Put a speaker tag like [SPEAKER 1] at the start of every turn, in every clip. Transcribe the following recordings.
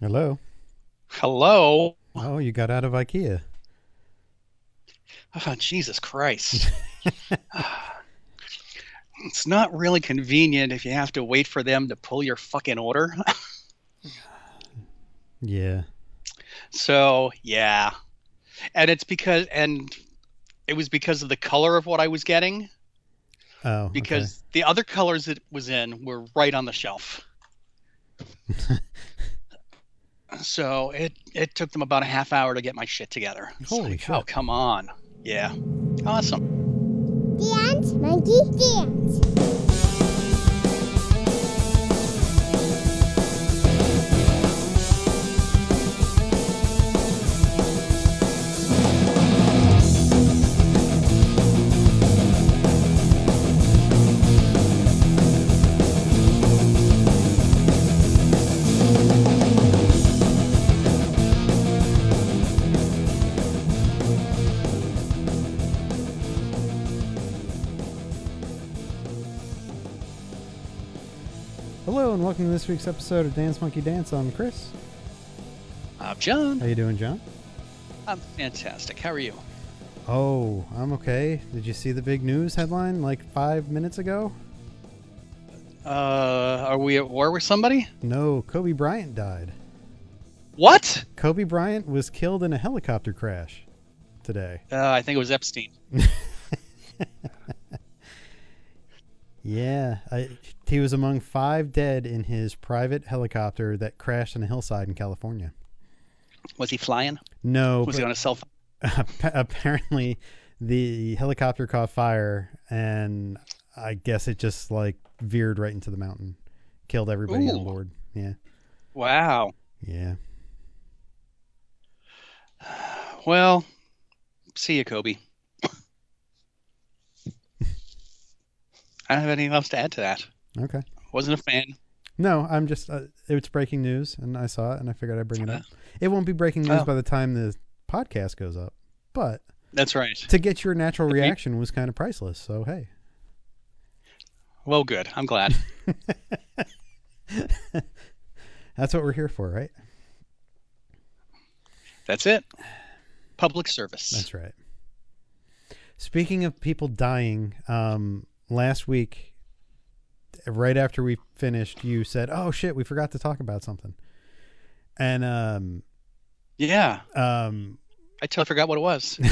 [SPEAKER 1] Hello.
[SPEAKER 2] Hello.
[SPEAKER 1] Oh, you got out of IKEA.
[SPEAKER 2] Oh, Jesus Christ. it's not really convenient if you have to wait for them to pull your fucking order.
[SPEAKER 1] Yeah.
[SPEAKER 2] so, yeah. And it's because, and it was because of the color of what I was getting,
[SPEAKER 1] Oh.
[SPEAKER 2] because the other colors it was in were right on the shelf. so it it took them about a half hour to get my shit together. It's
[SPEAKER 1] Holy
[SPEAKER 2] like,
[SPEAKER 1] shit.
[SPEAKER 2] Oh, come on. Yeah. Awesome.
[SPEAKER 3] Dance, monkey, dance.
[SPEAKER 1] Welcome to this week's episode of Dance Monkey Dance. I'm Chris.
[SPEAKER 2] I'm John.
[SPEAKER 1] How you doing, John?
[SPEAKER 2] I'm fantastic. How are you?
[SPEAKER 1] Oh, I'm okay. Did you see the big news headline like five minutes ago?
[SPEAKER 2] Uh, are we at war with somebody?
[SPEAKER 1] No, Kobe Bryant died.
[SPEAKER 2] What?
[SPEAKER 1] Kobe Bryant was killed in a helicopter crash today.
[SPEAKER 2] Uh, I think it was Epstein.
[SPEAKER 1] Yeah, I, he was among five dead in his private helicopter that crashed on a hillside in California.
[SPEAKER 2] Was he flying?
[SPEAKER 1] No,
[SPEAKER 2] Was he on a cell phone?
[SPEAKER 1] Apparently the helicopter caught fire and I guess it just like veered right into the mountain. Killed everybody on board. Yeah.
[SPEAKER 2] Wow.
[SPEAKER 1] Yeah.
[SPEAKER 2] Well, see you, Kobe. I don't have anything else to add to that.
[SPEAKER 1] Okay.
[SPEAKER 2] Wasn't a fan.
[SPEAKER 1] No, I'm just uh, it's breaking news and I saw it and I figured I'd bring it up. It won't be breaking news
[SPEAKER 2] Oh.
[SPEAKER 1] by the time the podcast goes up. But
[SPEAKER 2] That's right.
[SPEAKER 1] to get your natural reaction was kind of priceless. So, hey.
[SPEAKER 2] Well, good. I'm glad.
[SPEAKER 1] That's what we're here for, right?
[SPEAKER 2] That's it. Public service.
[SPEAKER 1] That's right. Speaking of people dying, um, last week, right after we finished, you said, "Oh shit, we forgot to talk about something," and um,
[SPEAKER 2] Yeah.
[SPEAKER 1] um,
[SPEAKER 2] I totally forgot what it was.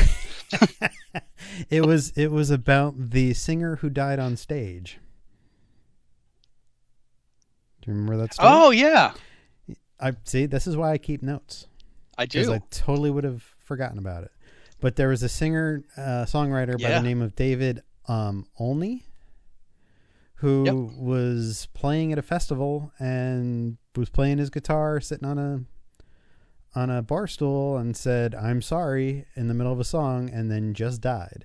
[SPEAKER 1] it was it was about the singer who died on stage. Do you remember that story?
[SPEAKER 2] oh, yeah.
[SPEAKER 1] I see. This is why I keep notes.
[SPEAKER 2] I do.
[SPEAKER 1] I totally would have forgotten about it. But there was a singer, uh, songwriter by
[SPEAKER 2] Yeah.
[SPEAKER 1] the name of David um, Olney, who
[SPEAKER 2] Yep.
[SPEAKER 1] was playing at a festival and was playing his guitar, sitting on a on a bar stool, and said, "I'm sorry" in the middle of a song, and then just died.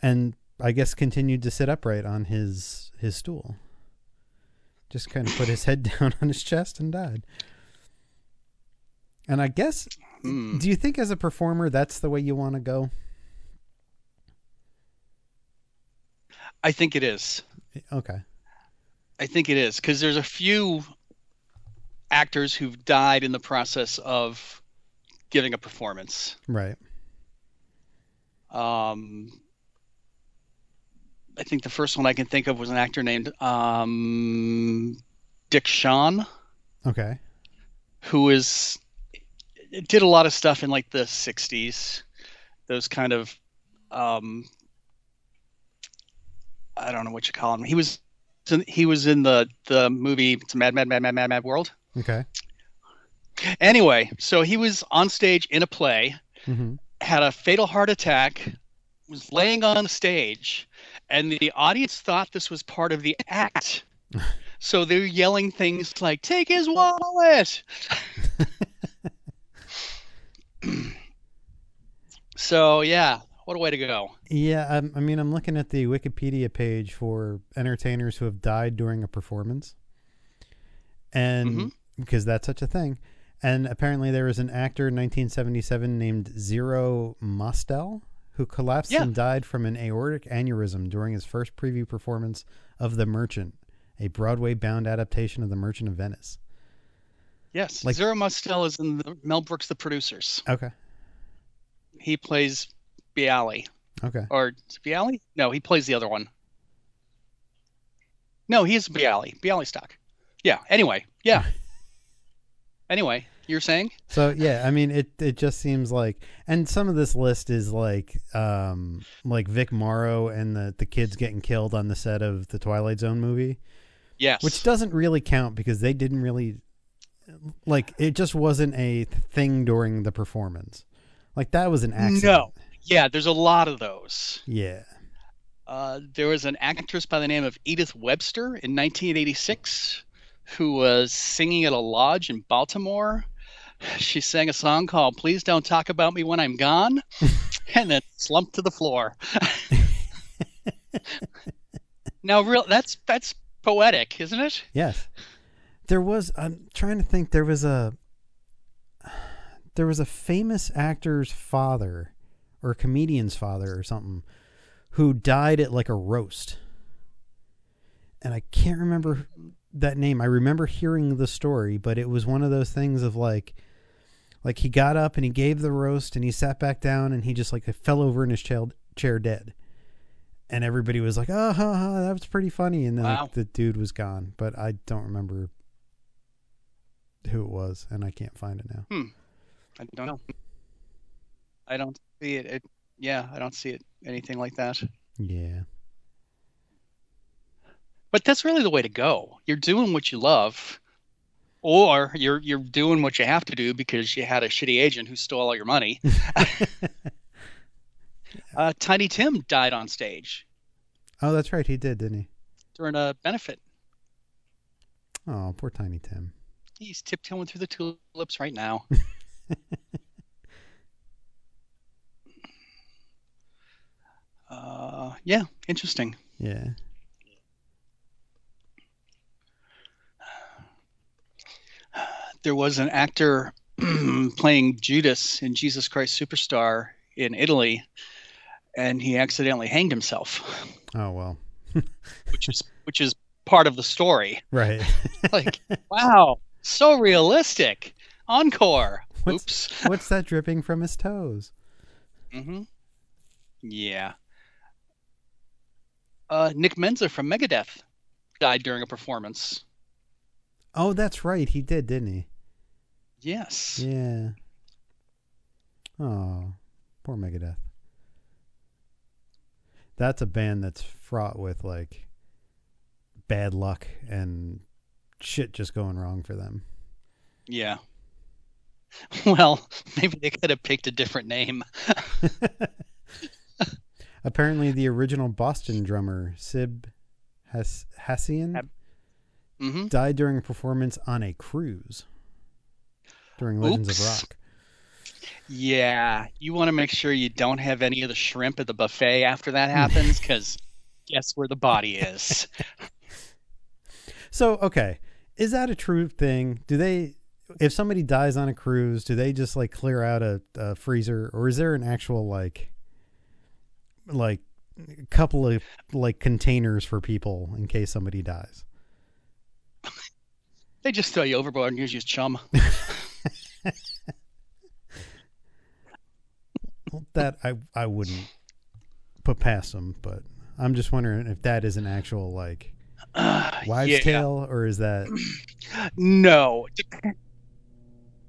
[SPEAKER 1] And I guess continued to sit upright on his his stool. Just kind of put his head down on his chest and died. And I guess
[SPEAKER 2] Hmm.
[SPEAKER 1] do you think as a performer that's the way you want to go?
[SPEAKER 2] I think it is.
[SPEAKER 1] Okay.
[SPEAKER 2] I think it is because there's a few actors who've died in the process of giving a performance.
[SPEAKER 1] Right.
[SPEAKER 2] Um, I think the first one I can think of was an actor named um, Dick Shawn,
[SPEAKER 1] Okay.
[SPEAKER 2] who is did a lot of stuff in like the '60s. Those kind of um, I don't know what you call him. He was he was in the the movie It's a Mad Mad Mad Mad Mad Mad World.
[SPEAKER 1] Okay.
[SPEAKER 2] Anyway, so he was on stage in a play,
[SPEAKER 1] hmm
[SPEAKER 2] had a fatal heart attack, was laying on stage, and the audience thought this was part of the act. so they're yelling things like, Take his wallet! so, yeah, what a way to go.
[SPEAKER 1] Yeah. I'm, I mean, I'm looking at the Wikipedia page for entertainers who have died during a performance, and
[SPEAKER 2] Mhm.
[SPEAKER 1] because that's such a thing. And apparently, there was an actor in 1977 named Zero Mostel who collapsed
[SPEAKER 2] Yeah.
[SPEAKER 1] and died from an aortic aneurysm during his first preview performance of The Merchant a Broadway-bound adaptation of The Merchant of Venice.
[SPEAKER 2] Yes,
[SPEAKER 1] Like-
[SPEAKER 2] Zero Mostel is in the, Mel Brooks, the producers.
[SPEAKER 1] Okay.
[SPEAKER 2] He plays Bialy.
[SPEAKER 1] Okay.
[SPEAKER 2] Or Bialy? No, he plays the other one. No, he's Bialy. Bialystock. Yeah. Anyway. Yeah. anyway, you're saying?
[SPEAKER 1] So yeah, I mean it it just seems like and some of this list is like um like Vic Morrow and the the kids getting killed on the set of the Twilight Zone movie,
[SPEAKER 2] Yes.
[SPEAKER 1] which doesn't really count because they didn't really like it just wasn't a thing during the performance. Like that was an accident.
[SPEAKER 2] No. Yeah, there's a lot of those.
[SPEAKER 1] Yeah.
[SPEAKER 2] Uh, there was an actress by the name of Edith Webster in 1986 who was singing at a lodge in Baltimore. She sang a song called Please Don't Talk About Me When I'm Gone and then slumped to the floor. now real that's that's poetic, isn't it?
[SPEAKER 1] Yes. There was I'm trying to think there was a there was a famous actor's father or a comedian's father or something who died at like a roast. And I can't remember that name. I remember hearing the story, but it was one of those things of like like he got up and he gave the roast and he sat back down and he just like fell over in his chair, chair dead. And everybody was like, "Oh, ha, ha, that was pretty funny." And then like, the dude was gone, but I don't remember who it was, and I can't find it now. Hmm.
[SPEAKER 2] I don't know. I don't see it. it yeah, I don't see it anything like that.
[SPEAKER 1] Yeah,
[SPEAKER 2] But that's really the way to go. You're doing what you love, or you're you're doing what you have to do because you had a shitty agent who stole all your money. uh, Tiny Tim died on stage
[SPEAKER 1] Oh, that's right. He did, didn't he?
[SPEAKER 2] during a benefit.
[SPEAKER 1] Oh, poor Tiny Tim.
[SPEAKER 2] He's tiptoeing through the tulips right now. uh, yeah, interesting.
[SPEAKER 1] Yeah.
[SPEAKER 2] there was an actor playing Judas in Jesus Christ Superstar in Italy, and he accidentally hanged himself,
[SPEAKER 1] Oh well.
[SPEAKER 2] which is which is part of the story.
[SPEAKER 1] Right.
[SPEAKER 2] Like, wow, so realistic. Encore.
[SPEAKER 1] What's-
[SPEAKER 2] Oops.
[SPEAKER 1] What's that dripping from his toes?
[SPEAKER 2] Mm-hmm. Yeah. Uh, Nick Menza from Megadeth died during a performance.
[SPEAKER 1] Oh, that's right. He did, didn't he?
[SPEAKER 2] Yes.
[SPEAKER 1] Yeah. Oh, poor Megadeth. That's a band that's fraught with like bad luck and shit just going wrong for them.
[SPEAKER 2] Yeah. Well, maybe they could have picked a different name.
[SPEAKER 1] Apparently, the original Boston drummer Sib Has- Hashian
[SPEAKER 2] Ab- hmm
[SPEAKER 1] died during a performance on a cruise during Legends
[SPEAKER 2] Oops.
[SPEAKER 1] of Rock.
[SPEAKER 2] Yeah, you want to make sure you don't have any of the shrimp at the buffet after that happens, because guess where the body is?
[SPEAKER 1] So, okay, is that a true thing? Do they, if somebody dies on a cruise, do they just like clear out a, a freezer, or is there an actual like, like, a couple of like containers for people in case somebody dies?
[SPEAKER 2] They just throw you overboard and use you as chum.
[SPEAKER 1] That I I wouldn't put past them, but I'm just wondering if that is an actual like
[SPEAKER 2] Uh,
[SPEAKER 1] wives'
[SPEAKER 2] yeah.
[SPEAKER 1] tale, or is that
[SPEAKER 2] No.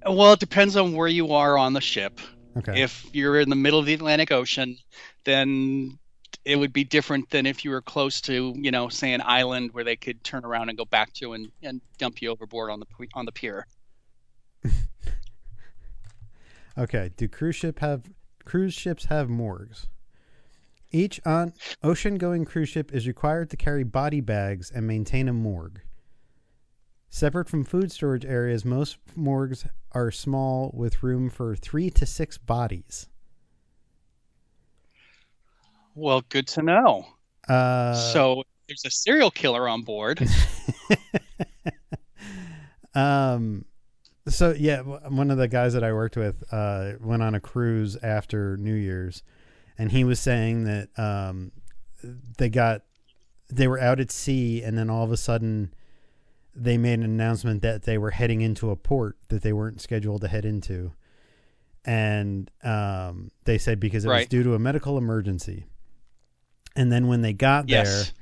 [SPEAKER 2] Well, it depends on where you are on the ship.
[SPEAKER 1] okay?
[SPEAKER 2] If you're in the middle of the Atlantic Ocean, then it would be different than if you were close to, you know, say an island where they could turn around and go back to and, and dump you overboard on the on the pier.
[SPEAKER 1] Okay. Do cruise ship have cruise ships have morgues? Each on ocean-going cruise ship is required to carry body bags and maintain a morgue. Separate from food storage areas, most morgues are small with room for three to six bodies.
[SPEAKER 2] Well, good to know.
[SPEAKER 1] Uh,
[SPEAKER 2] so there's a serial killer on board.
[SPEAKER 1] um, so yeah, one of the guys that I worked with uh, went on a cruise after New Year's, and he was saying that um, they got they were out at sea, and then all of a sudden, they made an announcement that they were heading into a port that they weren't scheduled to head into, and um, they said because it was due to a medical emergency. And then when they got there,
[SPEAKER 2] Yes.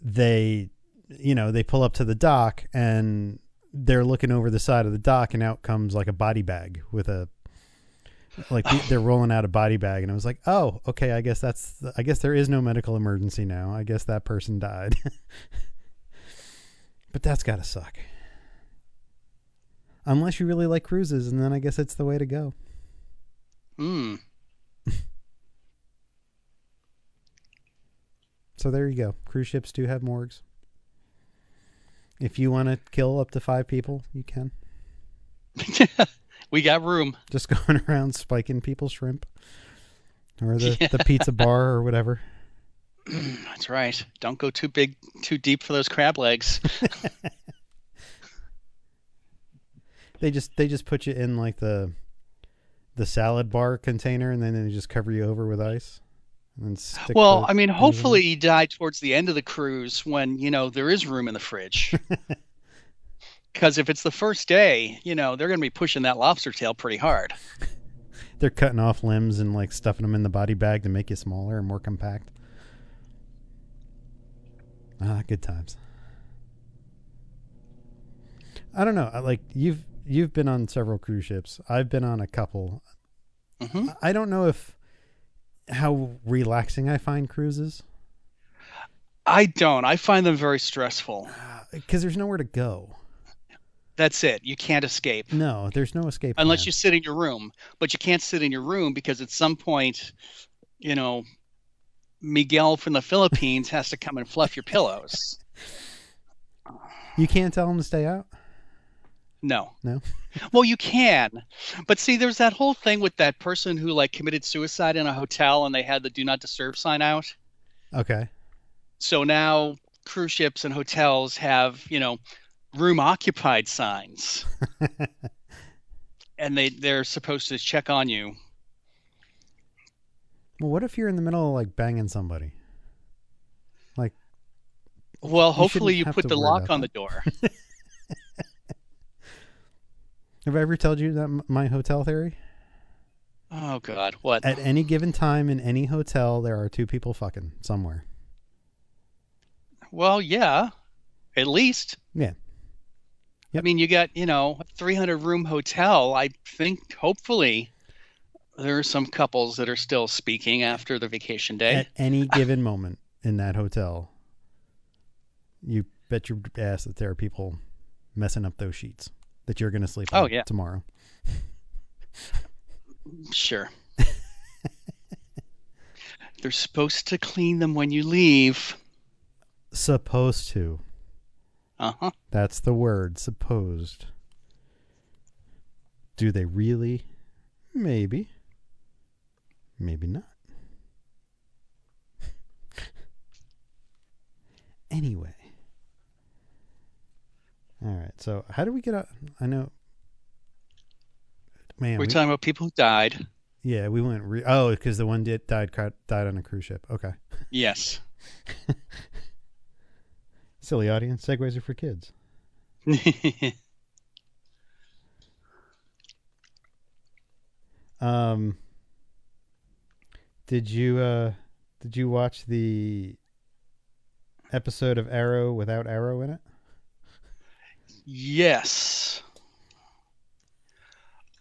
[SPEAKER 1] they, you know, they pull up to the dock and they're looking over the side of the dock, and out comes like a body bag with a like they're rolling out a body bag. And i was like oh okay i guess that's i guess there is no medical emergency now. I guess that person died. But that's gotta suck. Unless you really like cruises and then i guess it's the way to go.
[SPEAKER 2] Hmm.
[SPEAKER 1] So there you go cruise ships do have morgues if you want to kill up to five people you can
[SPEAKER 2] we got room.
[SPEAKER 1] just going around spiking people's shrimp or the,
[SPEAKER 2] Yeah.
[SPEAKER 1] the pizza bar or whatever
[SPEAKER 2] That's right. Don't go too big, too deep for those crab legs.
[SPEAKER 1] They just they just put you in like the the salad bar container and then they just cover you over with ice and then stick
[SPEAKER 2] well,
[SPEAKER 1] the
[SPEAKER 2] I mean, hopefully you die towards the end of the cruise when you know there is room in the fridge. Because if it's the first day, you know they're going to be pushing that lobster tail pretty hard.
[SPEAKER 1] they're cutting off limbs and like stuffing them in the body bag to make you smaller and more compact. Ah, good times. I don't know. I- Like you've you've been on several cruise ships. I've been on a couple.
[SPEAKER 2] hmm
[SPEAKER 1] I don't know if how relaxing I find cruises
[SPEAKER 2] I don't. I find them very stressful.
[SPEAKER 1] Uh, because there's nowhere to go.
[SPEAKER 2] That's it. You can't escape
[SPEAKER 1] No, there's no escape
[SPEAKER 2] unless
[SPEAKER 1] plan.
[SPEAKER 2] you sit in your room. But you can't sit in your room because at some point, you know, Miguel from the Philippines has to come and fluff your pillows.
[SPEAKER 1] You can't tell him to stay out.
[SPEAKER 2] No.
[SPEAKER 1] No?
[SPEAKER 2] Well, you can. But see, there's that whole thing with that person who like committed suicide in a hotel and they had the do not disturb sign out.
[SPEAKER 1] Okay.
[SPEAKER 2] So now cruise ships and hotels have, you know, room occupied signs. and they they're supposed to check on you.
[SPEAKER 1] Well, what if you're in the middle of like banging somebody?
[SPEAKER 2] Like
[SPEAKER 1] Well,
[SPEAKER 2] hopefully you put the lock on
[SPEAKER 1] that.
[SPEAKER 2] the door.
[SPEAKER 1] Have I ever told you that my hotel theory?
[SPEAKER 2] Oh God, what?
[SPEAKER 1] At any given time in any hotel, there are two people fucking somewhere.
[SPEAKER 2] Well, yeah, at least.
[SPEAKER 1] Yeah.
[SPEAKER 2] I mean, you got you know, a 300 room hotel. I think hopefully there are some couples that are still speaking after the vacation day.
[SPEAKER 1] At any given moment in that hotel, you bet your ass that there are people messing up those sheets that you're going to sleep
[SPEAKER 2] Oh,
[SPEAKER 1] on
[SPEAKER 2] yeah.
[SPEAKER 1] tomorrow.
[SPEAKER 2] Sure. They're supposed to clean them when you leave.
[SPEAKER 1] Supposed to.
[SPEAKER 2] Uh huh.
[SPEAKER 1] That's the word, supposed. Do they really? Maybe. Maybe not. anyway. All right. So, how do we get out? I know. Man,
[SPEAKER 2] We're
[SPEAKER 1] we-
[SPEAKER 2] talking about people who died.
[SPEAKER 1] yeah, we went. Re- oh, because the one did died died on a cruise ship. Okay,
[SPEAKER 2] Yes.
[SPEAKER 1] silly audience. Segways are for kids. Um, did you uh, did you watch the episode of Arrow without Arrow in it?
[SPEAKER 2] Yes.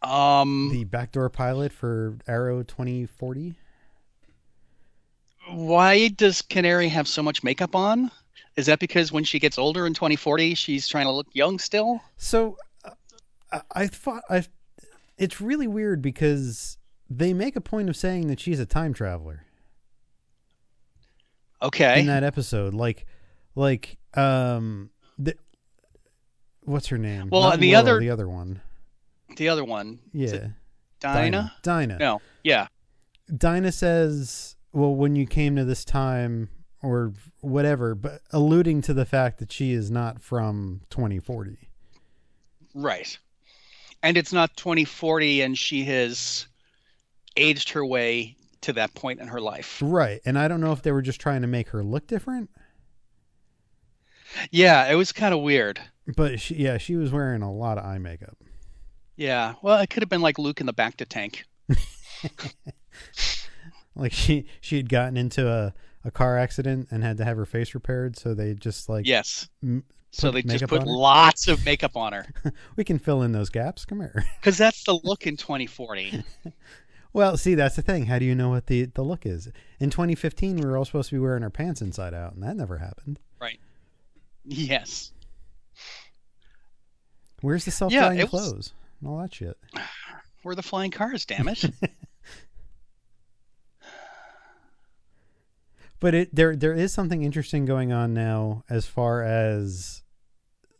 [SPEAKER 2] Um.
[SPEAKER 1] The backdoor pilot for Arrow 2040.
[SPEAKER 2] Why does Canary have so much makeup on? Is that because when she gets older in 2040, she's trying to look young still?
[SPEAKER 1] So, uh, I, thought I. It's really weird because they make a point of saying that she's a time traveler.
[SPEAKER 2] Okay.
[SPEAKER 1] in that episode like like um the, what's her name
[SPEAKER 2] Well,
[SPEAKER 1] Not
[SPEAKER 2] the other-
[SPEAKER 1] the other one
[SPEAKER 2] the other one.
[SPEAKER 1] Yeah
[SPEAKER 2] Dinah?
[SPEAKER 1] dinah
[SPEAKER 2] No. Yeah.
[SPEAKER 1] dinah says well when you came to this time or whatever but alluding to the fact that she is not from 2040
[SPEAKER 2] Right. And it's not 2040 and she has aged her way to that point in her life.
[SPEAKER 1] right and i don't know if they were just trying to make her look different
[SPEAKER 2] Yeah, it was kind of weird.
[SPEAKER 1] But she, yeah, she was wearing a lot of eye makeup.
[SPEAKER 2] Yeah, well, it could have been like Luke in the bacta tank.
[SPEAKER 1] Like she she had gotten into a, a car accident and had to have her face repaired, so they just like
[SPEAKER 2] Yes.
[SPEAKER 1] m-
[SPEAKER 2] So they just put lots of makeup on her
[SPEAKER 1] we can fill in those gaps. Come here.
[SPEAKER 2] because that's the look in 2040.
[SPEAKER 1] Well, see, that's the thing. How do you know what the, the look is? In 2015, we were all supposed to be wearing our pants inside out, and that never happened.
[SPEAKER 2] Yes.
[SPEAKER 1] Where's the self
[SPEAKER 2] it was-
[SPEAKER 1] clothes? and All that shit.
[SPEAKER 2] where are the flying cars, damn it.
[SPEAKER 1] But it there there is something interesting going on now as far as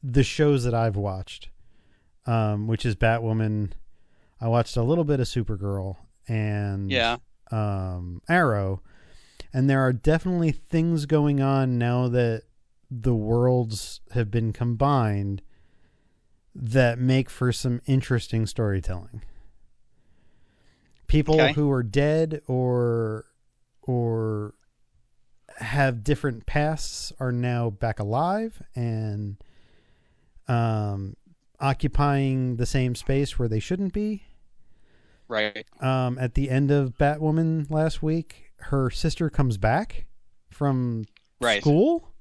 [SPEAKER 1] the shows that I've watched, um, which is Batwoman. I watched a little bit of Supergirl and
[SPEAKER 2] yeah.
[SPEAKER 1] um, Arrow, and there are definitely things going on now that the worlds have been combined that make for some interesting storytelling. People
[SPEAKER 2] Okay.
[SPEAKER 1] who are dead or or have different pasts are now back alive and um, occupying the same space where they shouldn't be
[SPEAKER 2] Right.
[SPEAKER 1] um, at the end of Batwoman last week, her sister comes back from
[SPEAKER 2] Right.
[SPEAKER 1] school.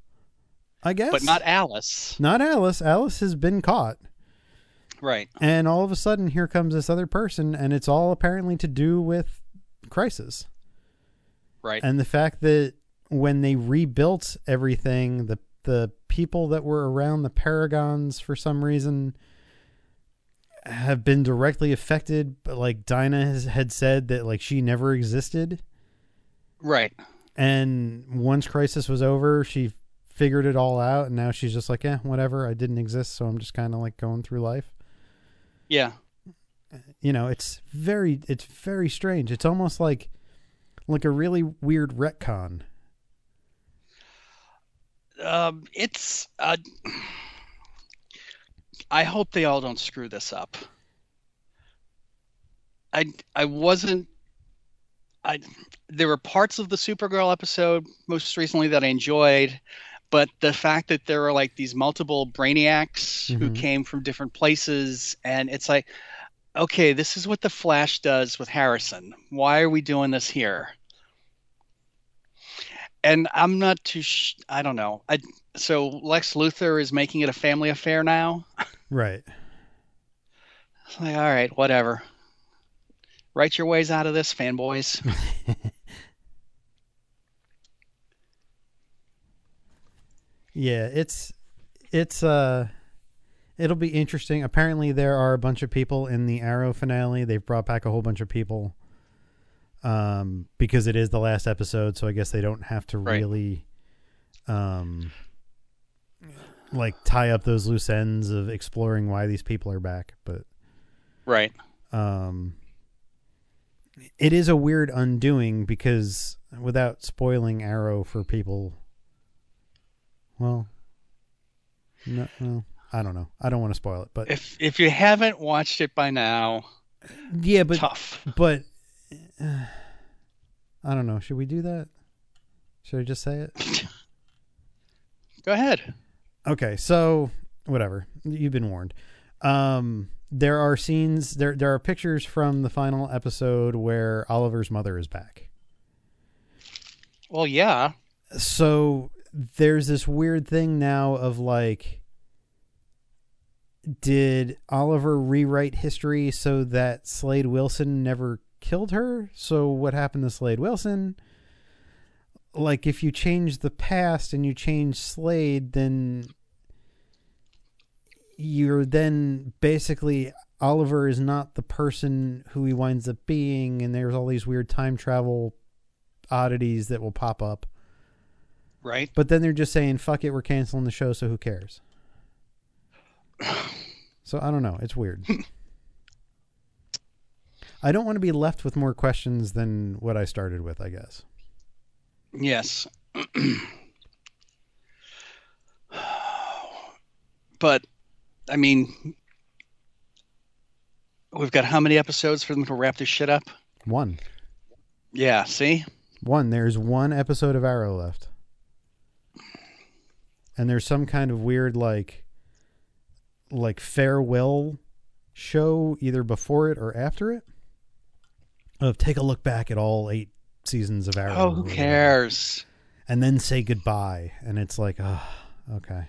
[SPEAKER 1] I guess,
[SPEAKER 2] But not Alice.
[SPEAKER 1] not Alice. Alice has been caught,
[SPEAKER 2] Right.
[SPEAKER 1] and all of a sudden, here comes this other person, and it's all apparently to do with Crisis
[SPEAKER 2] Right.
[SPEAKER 1] and the fact that when they rebuilt everything, the the people that were around the Paragons for some reason have been directly affected. But like Dinah has, had said that like she never existed,
[SPEAKER 2] right.
[SPEAKER 1] and once Crisis was over, she figured it all out, and now she's just like, yeah, whatever. I didn't exist, so I'm just kind of like going through life.
[SPEAKER 2] Yeah.
[SPEAKER 1] You know, it's very it's very strange. It's almost like like a really weird retcon.
[SPEAKER 2] Um, it's. Uh, I hope they all don't screw this up. I I wasn't. I there were parts of the Supergirl episode most recently that I enjoyed, but the fact that there are like these multiple brainiacs who
[SPEAKER 1] Mhm.
[SPEAKER 2] came from different places, and it's like, okay, this is what the Flash does with Harrison. Why are we doing this here? And I'm not too. Sh- I don't know. I so Lex Luthor is making it a family affair now.
[SPEAKER 1] Right.
[SPEAKER 2] It's like, all right, whatever. Write your ways out of this, fanboys.
[SPEAKER 1] Yeah, it's it's uh it'll be interesting. Apparently there are a bunch of people in the Arrow finale. They've brought back a whole bunch of people. Um because it is the last episode, so I guess they don't have to
[SPEAKER 2] Right.
[SPEAKER 1] really um like tie up those loose ends of exploring why these people are back, but
[SPEAKER 2] right.
[SPEAKER 1] um it is a weird undoing because without spoiling arrow for people well no well, i don't know i don't want to spoil it but
[SPEAKER 2] If if you haven't watched it by now,
[SPEAKER 1] yeah but
[SPEAKER 2] tough.
[SPEAKER 1] but uh, i don't know should we do that should i just say it
[SPEAKER 2] Go ahead.
[SPEAKER 1] Okay, so whatever. You've been warned. Um there are scenes there there are pictures from the final episode where Oliver's mother is back.
[SPEAKER 2] Well, yeah.
[SPEAKER 1] So there's this weird thing now of like did Oliver rewrite history so that Slade Wilson never killed her? So what happened to Slade Wilson? Like if you change the past and you change Slade, then you're then basically Oliver is not the person who he winds up being, and there's all these weird time travel oddities that will pop up.
[SPEAKER 2] Right.
[SPEAKER 1] But then they're just saying, fuck it, we're canceling the show, so who cares? So I don't know. It's weird. I don't want to be left with more questions than what I started with, I guess.
[SPEAKER 2] Yes. but I mean we've got how many episodes for them to wrap this shit up?
[SPEAKER 1] One.
[SPEAKER 2] Yeah, see?
[SPEAKER 1] One. There's one episode of Arrow left. And there's some kind of weird like like farewell show either before it or after it of take a look back at all eight seasons of Arrow.
[SPEAKER 2] Oh, who cares?
[SPEAKER 1] And then say goodbye, and it's like, oh, okay.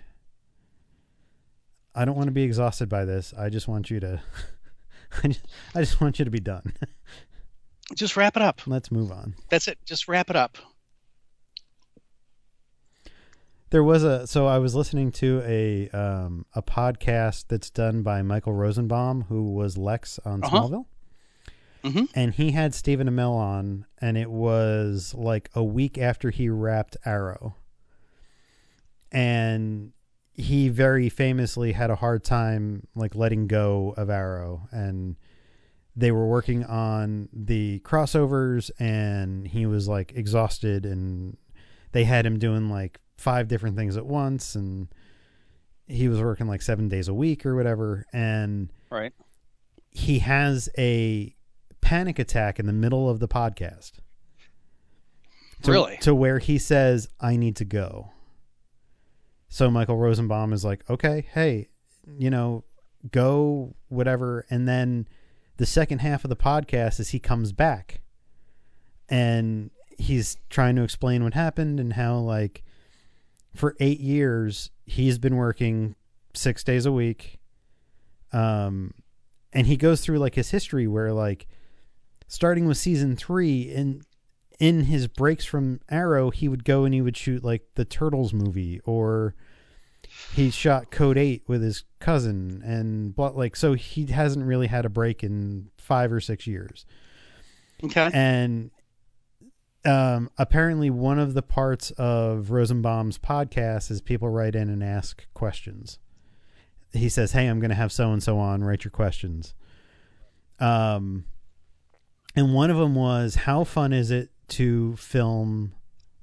[SPEAKER 1] I don't want to be exhausted by this. I just want you to. I just, I just want you to be done.
[SPEAKER 2] Just wrap it up.
[SPEAKER 1] Let's move on.
[SPEAKER 2] That's it. Just wrap it up.
[SPEAKER 1] There was a so I was listening to a um, a podcast that's done by Michael Rosenbaum, who was Lex on
[SPEAKER 2] Uh-huh.
[SPEAKER 1] Smallville,
[SPEAKER 2] Mhm.
[SPEAKER 1] and he had Stephen Amell on, and it was like a week after he wrapped Arrow, and he very famously had a hard time like letting go of Arrow, and they were working on the crossovers, and he was like exhausted and they had him doing like five different things at once and he was working like seven days a week or whatever and
[SPEAKER 2] Right.
[SPEAKER 1] he has a panic attack in the middle of the podcast to,
[SPEAKER 2] Really?
[SPEAKER 1] to where he says i need to go so michael rosenbaum is like okay hey you know go whatever and then the second half of the podcast is he comes back and he's trying to explain what happened and how like for eight years he's been working six days a week um and he goes through like his history where like starting with season three in in his breaks from arrow he would go and he would shoot like the turtles movie or he shot code 8 with his cousin and blah, like so he hasn't really had a break in five or six years
[SPEAKER 2] Okay.
[SPEAKER 1] and um, apparently one of the parts of Rosenbaum's podcast is people write in and ask questions. He says, "Hey, I'm going to have so and so on. Write your questions." Um, and one of them was, "How fun is it to film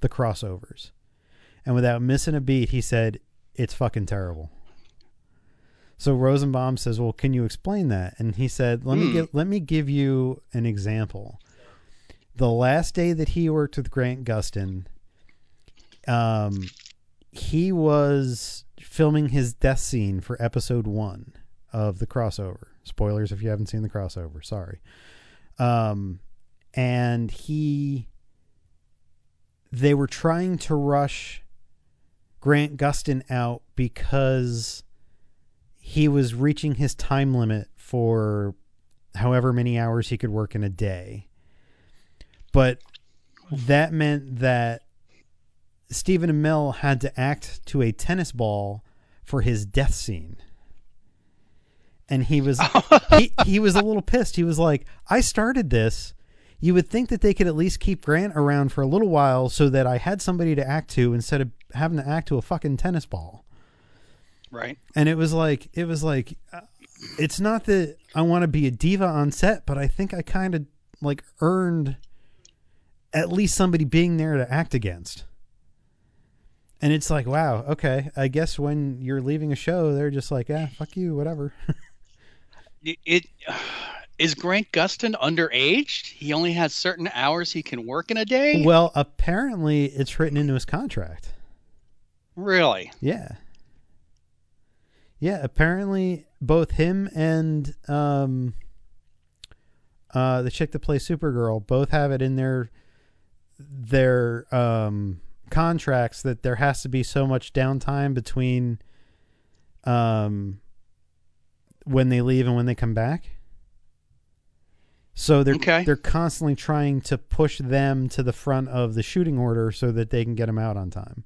[SPEAKER 1] the crossovers?" And without missing a beat, he said, "It's fucking terrible." So Rosenbaum says, "Well, can you explain that?" And he said, "Let me
[SPEAKER 2] Hmm.
[SPEAKER 1] give let me give you an example." The last day that he worked with Grant Gustin, um, he was filming his death scene for episode one of the crossover. Spoilers if you haven't seen the crossover. Sorry. Um, and he, they were trying to rush Grant Gustin out because he was reaching his time limit for however many hours he could work in a day. But that meant that Stephen Amell had to act to a tennis ball for his death scene. And he was he, he was a little pissed. He was like, I started this. You would think that they could at least keep Grant around for a little while so that I had somebody to act to instead of having to act to a fucking tennis ball
[SPEAKER 2] Right.
[SPEAKER 1] and it was like it was like uh, it's not that I want to be a diva on set, but I think I kind of like earned at least somebody being there to act against. And it's like, wow, okay. I guess when you're leaving a show, they're just like, ah, fuck you, whatever.
[SPEAKER 2] It, it is Grant Gustin underaged? He only has certain hours he can work in a day.
[SPEAKER 1] well, apparently it's written into his contract.
[SPEAKER 2] Really?
[SPEAKER 1] Yeah. Yeah, apparently both him and um uh the chick that plays Supergirl both have it in their their um contracts that there has to be so much downtime between um when they leave and when they come back. So they're
[SPEAKER 2] Okay.
[SPEAKER 1] they're constantly trying to push them to the front of the shooting order so that they can get them out on time.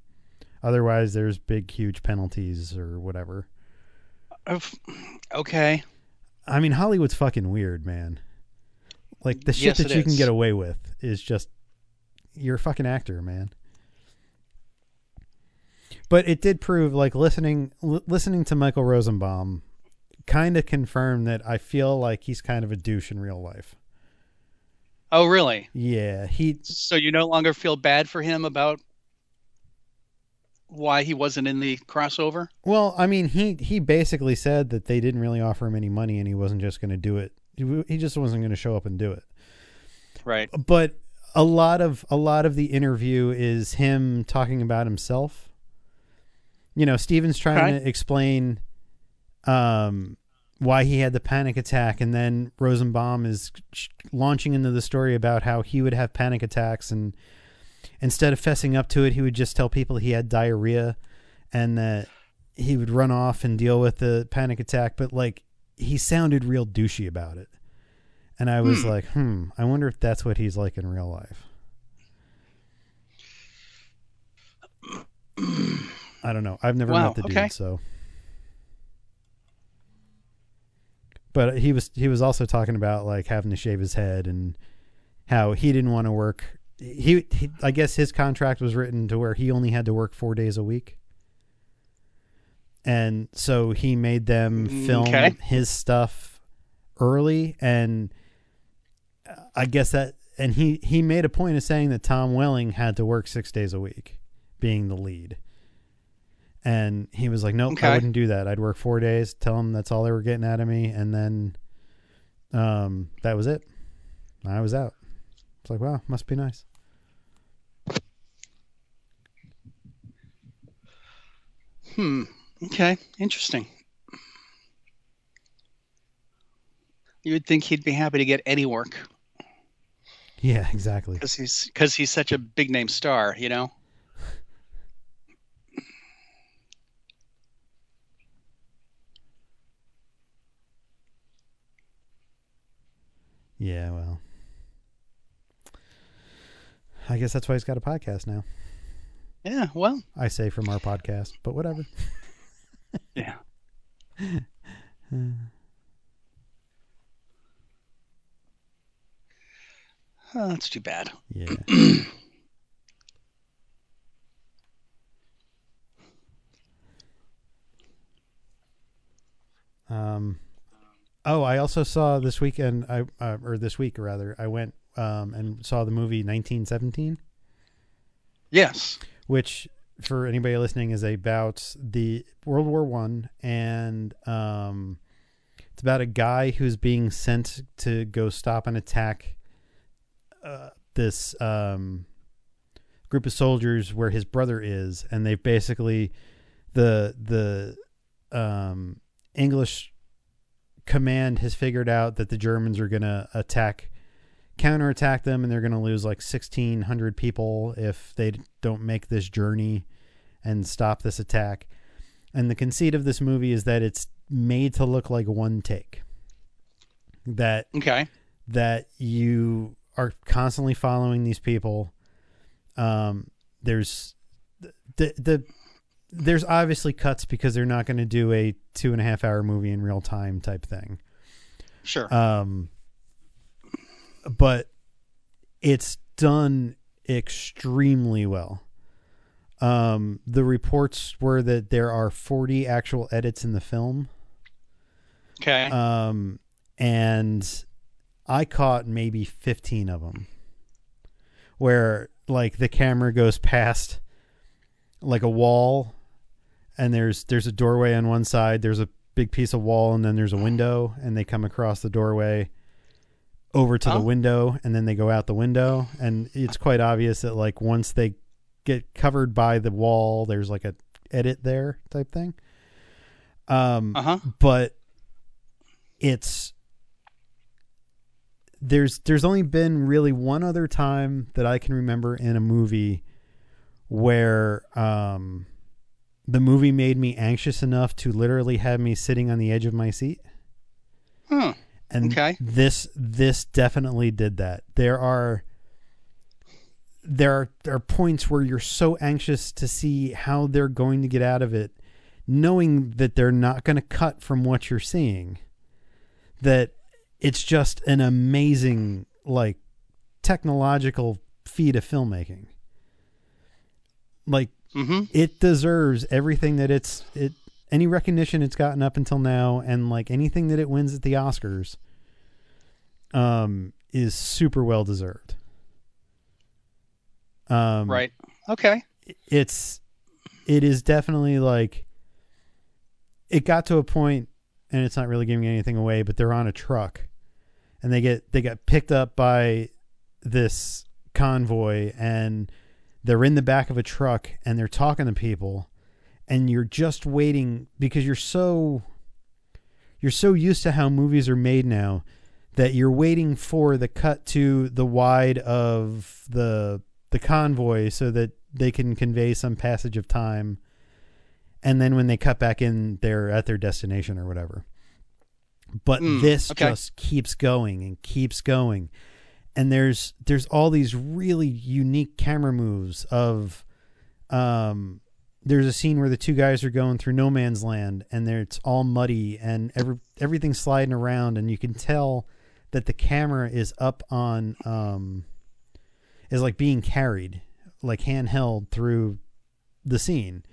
[SPEAKER 1] Otherwise, there's big, huge penalties or whatever.
[SPEAKER 2] Okay.
[SPEAKER 1] I mean, Hollywood's fucking weird, man. Like the shit
[SPEAKER 2] Yes,
[SPEAKER 1] that you can get away with is just you're a fucking actor, man. But it did prove, like listening, l- listening to Michael Rosenbaum, kind of confirmed that I feel like he's kind of a douche in real life.
[SPEAKER 2] Oh, really?
[SPEAKER 1] Yeah, he
[SPEAKER 2] So you no longer feel bad for him about why he wasn't in the crossover?
[SPEAKER 1] Well, I mean, he he basically said that they didn't really offer him any money, and he wasn't just going to do it. He He just wasn't going to show up and do it.
[SPEAKER 2] Right.
[SPEAKER 1] But a lot of a lot of the interview is him talking about himself. you know, Stephen's trying
[SPEAKER 2] Okay.
[SPEAKER 1] to explain um, why he had the panic attack, and then Rosenbaum is launching into the story about how he would have panic attacks, and instead of fessing up to it, he would just tell people he had diarrhea, and that he would run off and deal with the panic attack. But like, he sounded real douchey about it, and I was
[SPEAKER 2] Hmm.
[SPEAKER 1] like, hmm, I wonder if that's what he's like in real life. I don't know. I've never
[SPEAKER 2] Wow,
[SPEAKER 1] met the
[SPEAKER 2] okay.
[SPEAKER 1] dude, so. But he was he was also talking about like having to shave his head and how he didn't want to work. He, he I guess his contract was written to where he only had to work four days a week, and so he made them film
[SPEAKER 2] Okay.
[SPEAKER 1] his stuff early, and I guess that and he he made a point of saying that Tom Welling had to work six days a week, being the lead. And he was like, "Nope, I wouldn't do that. I'd work four days, tell them that's all they were getting out of me, and then, um, that was it. I was out. It's like, wow, must be nice.
[SPEAKER 2] Hmm. Okay. Interesting. You would think he'd be happy to get any work
[SPEAKER 1] Yeah, exactly.
[SPEAKER 2] because he's because he's such a big name star, you know.
[SPEAKER 1] Yeah, well, I guess that's why he's got a podcast now.
[SPEAKER 2] Yeah. Well.
[SPEAKER 1] I say from our podcast, but whatever.
[SPEAKER 2] Yeah. Oh, that's too bad.
[SPEAKER 1] Yeah. um. Oh, I also saw this weekend. I uh, or this week rather. I went um and saw the movie 1917,
[SPEAKER 2] Yes.
[SPEAKER 1] which for anybody listening is about the World War One, and um, it's about a guy who's being sent to go stop an attack. Uh, this um group of soldiers where his brother is, and they've basically the the um, English command has figured out that the Germans are going to attack, counterattack them, and they're going to lose like sixteen hundred people if they don't make this journey and stop this attack. And the conceit of this movie is that it's made to look like one take. That
[SPEAKER 2] Okay.
[SPEAKER 1] that you are constantly following these people. Um, there's the the there's obviously cuts because they're not going to do a two and a half hour movie in real time type thing.
[SPEAKER 2] Sure.
[SPEAKER 1] Um, but it's done extremely well. Um, the reports were that there are 40 actual edits in the film.
[SPEAKER 2] okay.
[SPEAKER 1] Um, and I caught maybe 15 of them where like the camera goes past like a wall and there's there's a doorway on one side, there's a big piece of wall and then there's a window and they come across the doorway over to
[SPEAKER 2] Oh.
[SPEAKER 1] the window and then they go out the window and it's quite obvious that like once they get covered by the wall there's like a edit there type thing. Um
[SPEAKER 2] uh huh.
[SPEAKER 1] but it's there's there's only been really one other time that I can remember in a movie where um the movie made me anxious enough to literally have me sitting on the edge of my seat
[SPEAKER 2] Huh.
[SPEAKER 1] and
[SPEAKER 2] Okay.
[SPEAKER 1] this this definitely did that there are there are, there are points where you're so anxious to see how they're going to get out of it knowing that they're not going to cut from what you're seeing that it's just an amazing like technological feat of filmmaking like
[SPEAKER 2] Mm-hmm.
[SPEAKER 1] it deserves everything that it's it any recognition it's gotten up until now and like anything that it wins at the Oscars um is super well deserved. Um
[SPEAKER 2] Right. Okay.
[SPEAKER 1] it's it is definitely like it got to a point and it's not really giving anything away but they're on a truck and they get they got picked up by this convoy and they're in the back of a truck and they're talking to people and you're just waiting because you're so you're so used to how movies are made now that you're waiting for the cut to the wide of the the convoy so that they can convey some passage of time and then when they cut back in they're at their destination or whatever but
[SPEAKER 2] Mm,
[SPEAKER 1] this
[SPEAKER 2] okay.
[SPEAKER 1] just keeps going and keeps going and there's there's all these really unique camera moves of um there's a scene where the two guys are going through no man's land and there it's all muddy and every everything's sliding around and you can tell that the camera is up on um is like being carried like handheld through the scene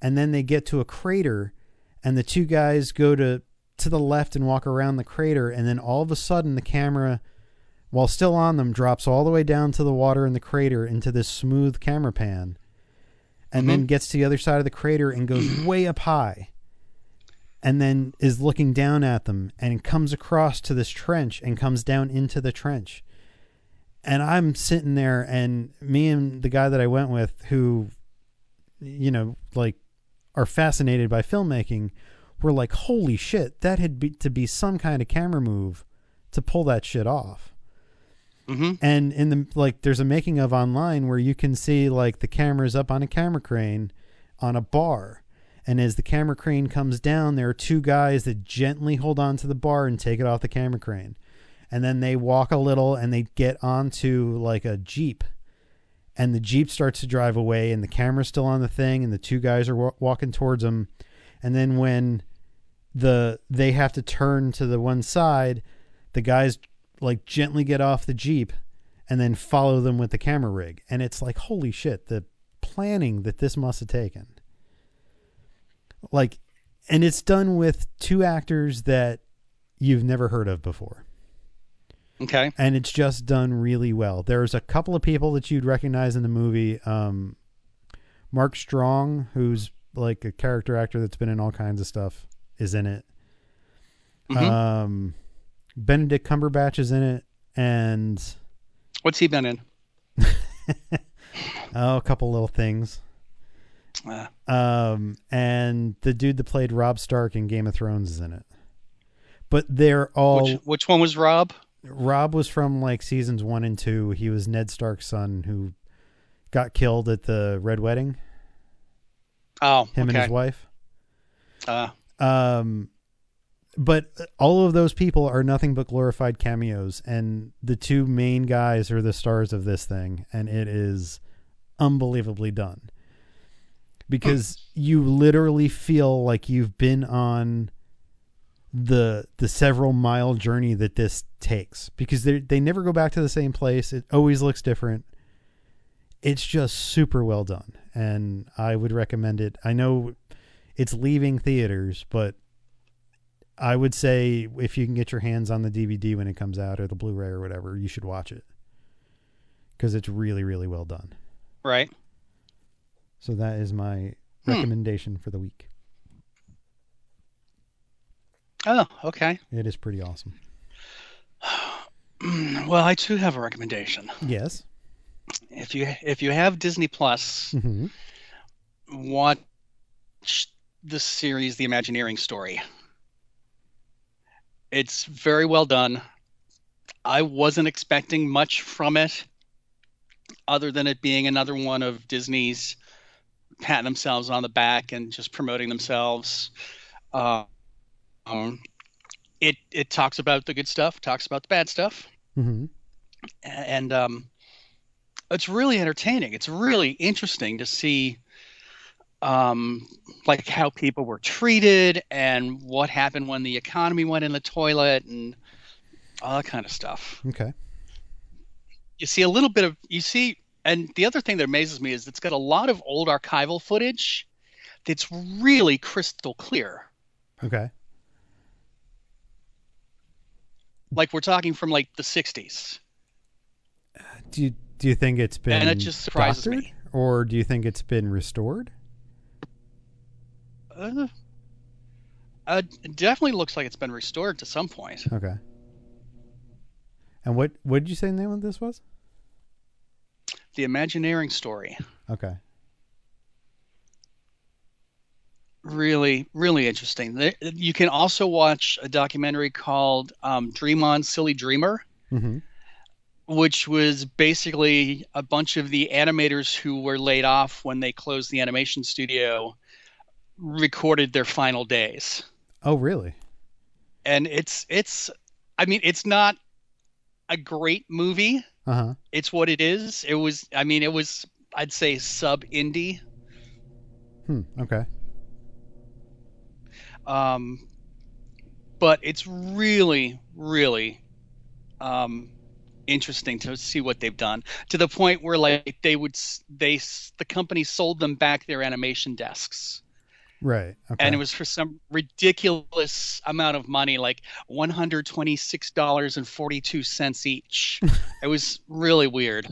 [SPEAKER 1] and then they get to a crater and the two guys go to to the left and walk around the crater and then all of a sudden the camera while still on them drops all the way down to the water in the crater into this smooth camera pan and then mm-hmm. gets to the other side of the crater and goes way up high and then is looking down at them and comes across to this trench and comes down into the trench. And i'm sitting there and me and the guy that i went with who you know like are fascinated by filmmaking were like holy shit that had be, to be some kind of camera move to pull that shit off.
[SPEAKER 2] Hmm
[SPEAKER 1] and in the like there's a making of online where you can see like the cameras up on a camera crane on a bar. And as the camera crane comes down there are two guys that gently hold on to the bar and take it off the camera crane. And then they walk a little and they get onto like a jeep. And the jeep starts to drive away and the camera's still on the thing and the two guys are wa- walking towards them and then when the they have to turn to the one side the guys like gently get off the jeep and then follow them with the camera rig and it's like holy shit the planning that this must have taken like and it's done with two actors that you've never heard of before
[SPEAKER 2] Okay.
[SPEAKER 1] and it's just done really well. There's a couple of people that you'd recognize in the movie. Um, Mark Strong, who's like a character actor that's been in all kinds of stuff, is in it.
[SPEAKER 2] Mhm.
[SPEAKER 1] Um, Benedict Cumberbatch is in it, and
[SPEAKER 2] What's he been in?
[SPEAKER 1] oh, a couple little things.
[SPEAKER 2] Uh,
[SPEAKER 1] Um, and the dude that played Robb Stark in Game of Thrones is in it. But they're all
[SPEAKER 2] which, which one was Robb?
[SPEAKER 1] Robb was from like seasons one and two. He was Ned Stark's son who got killed at the Red Wedding.
[SPEAKER 2] Oh,
[SPEAKER 1] Him and his wife.
[SPEAKER 2] Uh,
[SPEAKER 1] Um, but all of those people are nothing but glorified cameos, and the two main guys are the stars of this thing, and it is unbelievably done. Because you literally feel like you've been on the the several mile journey that this takes because they they never go back to the same place. It always looks different. It's just super well done, and I would recommend it. I know it's leaving theaters, but I would say if you can get your hands on the DVD when it comes out or the Blu-ray or whatever, you should watch it because it's really really well done.
[SPEAKER 2] right.
[SPEAKER 1] So that is my
[SPEAKER 2] Hmm.
[SPEAKER 1] recommendation for the week.
[SPEAKER 2] Oh, okay.
[SPEAKER 1] It is pretty awesome.
[SPEAKER 2] Well, I too have a recommendation.
[SPEAKER 1] Yes.
[SPEAKER 2] If you if you have Disney Plus,
[SPEAKER 1] hmm
[SPEAKER 2] watch the series The Imagineering Story. It's very well done. I wasn't expecting much from it other than it being another one of Disney's patting themselves on the back and just promoting themselves. Uh, um, it it talks about the good stuff, talks about the bad stuff,
[SPEAKER 1] hmm
[SPEAKER 2] and um, it's really entertaining. It's really interesting to see, um, like how people were treated and what happened when the economy went in the toilet and all that kind of stuff.
[SPEAKER 1] Okay.
[SPEAKER 2] You see a little bit of you see, and the other thing that amazes me is it's got a lot of old archival footage that's really crystal clear.
[SPEAKER 1] Okay.
[SPEAKER 2] Like we're talking from like the '60s.
[SPEAKER 1] Do you do you think it's been
[SPEAKER 2] And it just surprises
[SPEAKER 1] doctored,
[SPEAKER 2] me.
[SPEAKER 1] or do you think it's been restored?
[SPEAKER 2] Uh, uh, it definitely looks like it's been restored to some point.
[SPEAKER 1] Okay. And what what did you say the name of this was?
[SPEAKER 2] The Imagineering story.
[SPEAKER 1] Okay.
[SPEAKER 2] really, really interesting. You can also watch a documentary called um, Dream On, Silly Dreamer,
[SPEAKER 1] hmm
[SPEAKER 2] which was basically a bunch of the animators who were laid off when they closed the animation studio recorded their final days.
[SPEAKER 1] Oh, really?
[SPEAKER 2] And it's it's I mean, it's not a great movie.
[SPEAKER 1] Uh huh.
[SPEAKER 2] It's what it is. It was I mean, it was I'd say sub indie.
[SPEAKER 1] Hmm. Okay.
[SPEAKER 2] Um, but it's really, really um, interesting to see what they've done to the point where like they would they the company sold them back their animation desks
[SPEAKER 1] Right. Okay.
[SPEAKER 2] and it was for some ridiculous amount of money like $126.42 each it was really weird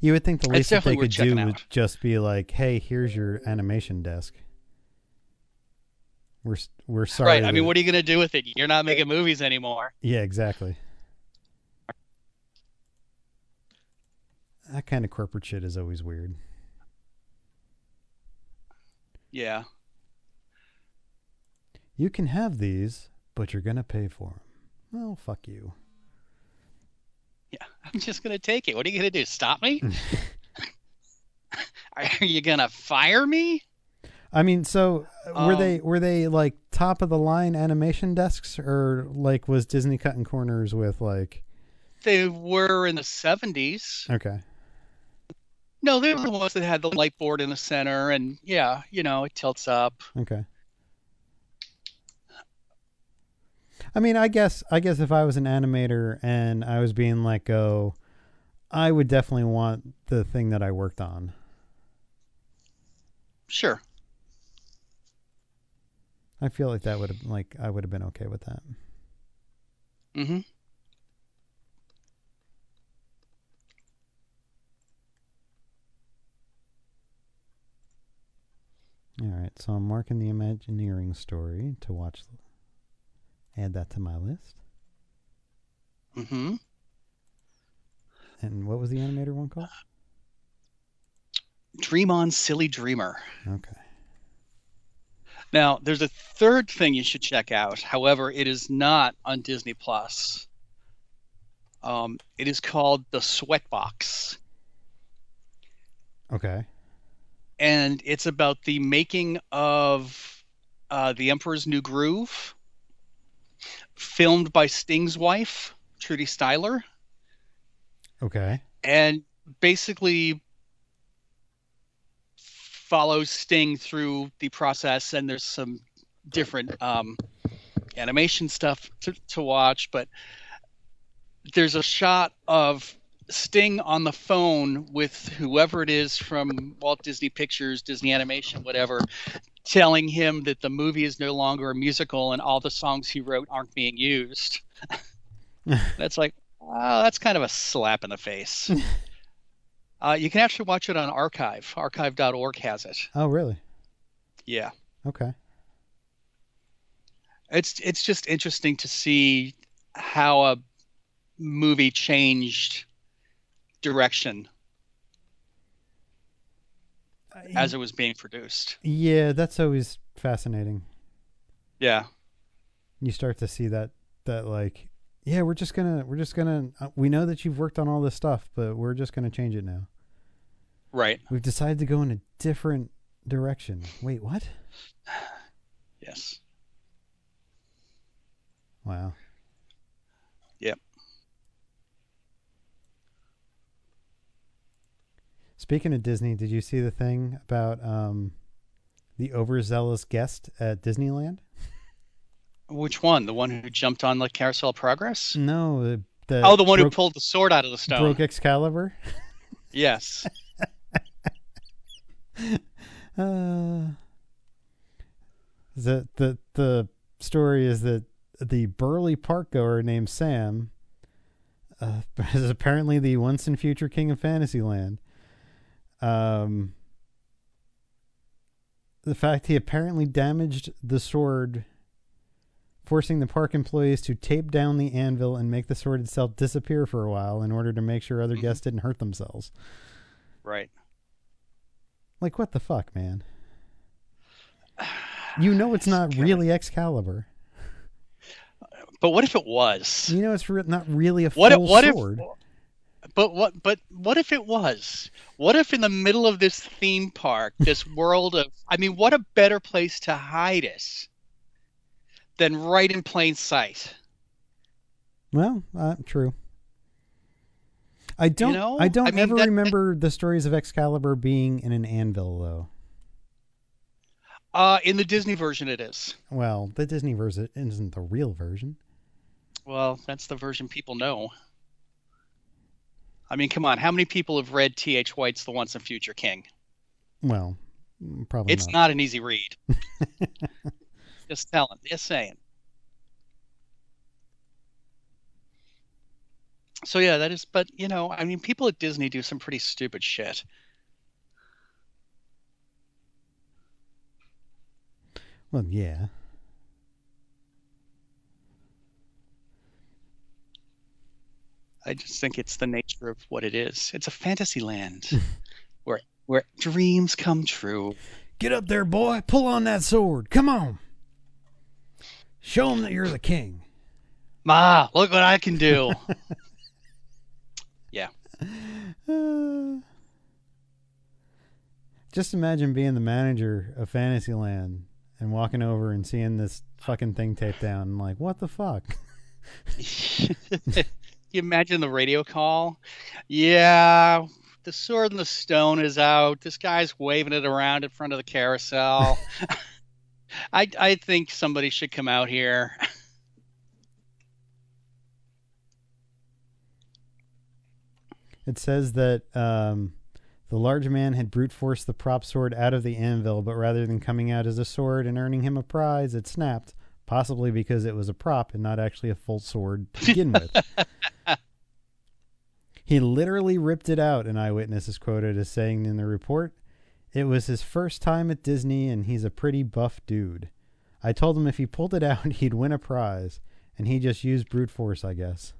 [SPEAKER 1] you would think the least that they could do
[SPEAKER 2] checking
[SPEAKER 1] would just be like, "Hey, here's your animation desk. We're we're sorry."
[SPEAKER 2] right i mean what are you going to do with it you're not making movies anymore
[SPEAKER 1] Yeah, exactly. That kind of corporate shit is always weird.
[SPEAKER 2] Yeah
[SPEAKER 1] You can have these, but you're gonna pay for them. Well, fuck you.
[SPEAKER 2] Yeah, I'm just gonna take it. What are you gonna do? Stop me? are you gonna fire me?
[SPEAKER 1] I mean, so uh, were
[SPEAKER 2] Um,
[SPEAKER 1] they were they like top of the line animation desks, or like was Disney cutting corners with like?
[SPEAKER 2] They were in the 70s.
[SPEAKER 1] Okay,
[SPEAKER 2] No, they were the ones that had the light board in the center, and yeah, you know, it tilts up.
[SPEAKER 1] okay. I mean, I guess I guess if I was an animator and I was being let go, I would definitely want the thing that I worked on.
[SPEAKER 2] Sure.
[SPEAKER 1] I feel like that would have like I would have been okay with that.
[SPEAKER 2] Hmm
[SPEAKER 1] All right, so I'm marking the Imagineering story to watch. Add that to my list.
[SPEAKER 2] Mm hmm
[SPEAKER 1] And what was the animator one called?
[SPEAKER 2] Dream on, silly dreamer.
[SPEAKER 1] Okay.
[SPEAKER 2] Now, there's a third thing you should check out. However, it is not on Disney Plus. Um, it is called The Sweatbox.
[SPEAKER 1] Okay.
[SPEAKER 2] And it's about the making of uh, The Emperor's New Groove, filmed by Sting's wife, Trudy Styler,
[SPEAKER 1] Okay.
[SPEAKER 2] and basically follows Sting through the process. And there's some different um, animation stuff to, to watch, but there's a shot of Sting on the phone with whoever it is from Walt Disney Pictures, Disney Animation, whatever, telling him that the movie is no longer a musical and all the songs he wrote aren't being used. that's like, oh, that's kind of a slap in the face. uh, you can actually watch it on Archive. Archive.org has it.
[SPEAKER 1] Oh, really?
[SPEAKER 2] Yeah,
[SPEAKER 1] Okay.
[SPEAKER 2] it's it's just interesting to see how a movie changed direction as it was being produced.
[SPEAKER 1] yeah, that's always fascinating.
[SPEAKER 2] Yeah.
[SPEAKER 1] You start to see that that like, yeah, we're just gonna we're just gonna uh, we know that you've worked on all this stuff, but we're just gonna change it now.
[SPEAKER 2] Right.
[SPEAKER 1] We've decided to go in a different direction. Wait, what?
[SPEAKER 2] Yes.
[SPEAKER 1] Wow.
[SPEAKER 2] Yep.
[SPEAKER 1] Speaking of Disney, did you see the thing about um, the overzealous guest at Disneyland?
[SPEAKER 2] Which one? The one who jumped on the Carousel Progress?
[SPEAKER 1] No, the, the
[SPEAKER 2] Oh, the one who pulled the sword out of the stone.
[SPEAKER 1] broke Excalibur.
[SPEAKER 2] Yes.
[SPEAKER 1] Uh, the the the story is that the burly park goer named Sam uh, is apparently the once and future king of Fantasyland. Um, the fact he apparently damaged the sword, forcing the park employees to tape down the anvil and make the sword itself disappear for a while in order to make sure other
[SPEAKER 2] Mhm.
[SPEAKER 1] guests didn't hurt themselves.
[SPEAKER 2] Right.
[SPEAKER 1] Like what the fuck, man? You know it's not really Excalibur.
[SPEAKER 2] But what if it was?
[SPEAKER 1] You know it's re- not really a full
[SPEAKER 2] What if, what
[SPEAKER 1] sword.
[SPEAKER 2] if but what but what if it was? What if in the middle of this theme park, this world of I mean, what a better place to hide us than right in plain sight.
[SPEAKER 1] Well, uh, true. I don't.
[SPEAKER 2] know?
[SPEAKER 1] I don't
[SPEAKER 2] I mean,
[SPEAKER 1] ever
[SPEAKER 2] that- that-
[SPEAKER 1] remember the stories of Excalibur being in an anvil, though.
[SPEAKER 2] Uh in the Disney version it is.
[SPEAKER 1] Well, the Disney version isn't the real version.
[SPEAKER 2] Well, that's the version people know. I mean, come on, how many people have read T.H. White's The Once and Future King?
[SPEAKER 1] Well, probably
[SPEAKER 2] It's
[SPEAKER 1] not.
[SPEAKER 2] not an easy read. just telling, just saying. So yeah, that is. But you know, I mean, people at Disney do some pretty stupid shit.
[SPEAKER 1] Well, yeah.
[SPEAKER 2] I just think it's the nature of what it is. It's a fantasy land where where dreams come true.
[SPEAKER 1] Get up there, boy. Pull on that sword. Come on. Show them that you're the king.
[SPEAKER 2] Ma, look what I can do.
[SPEAKER 1] Uh, just imagine being the manager of Fantasyland and walking over and seeing this fucking thing taped down and like, what the fuck?
[SPEAKER 2] you imagine the radio call? Yeah, the sword and the stone is out. This guy's waving it around in front of the carousel. I I think somebody should come out here.
[SPEAKER 1] It says that um, the large man had brute forced the prop sword out of the anvil, but rather than coming out as a sword and earning him a prize, it snapped, possibly because it was a prop and not actually a full sword to begin with. he literally ripped it out, an eyewitness is quoted as saying in the report. It was his first time at Disney, and he's a pretty buff dude. I told him if he pulled it out, he'd win a prize, and he just used brute force, I guess.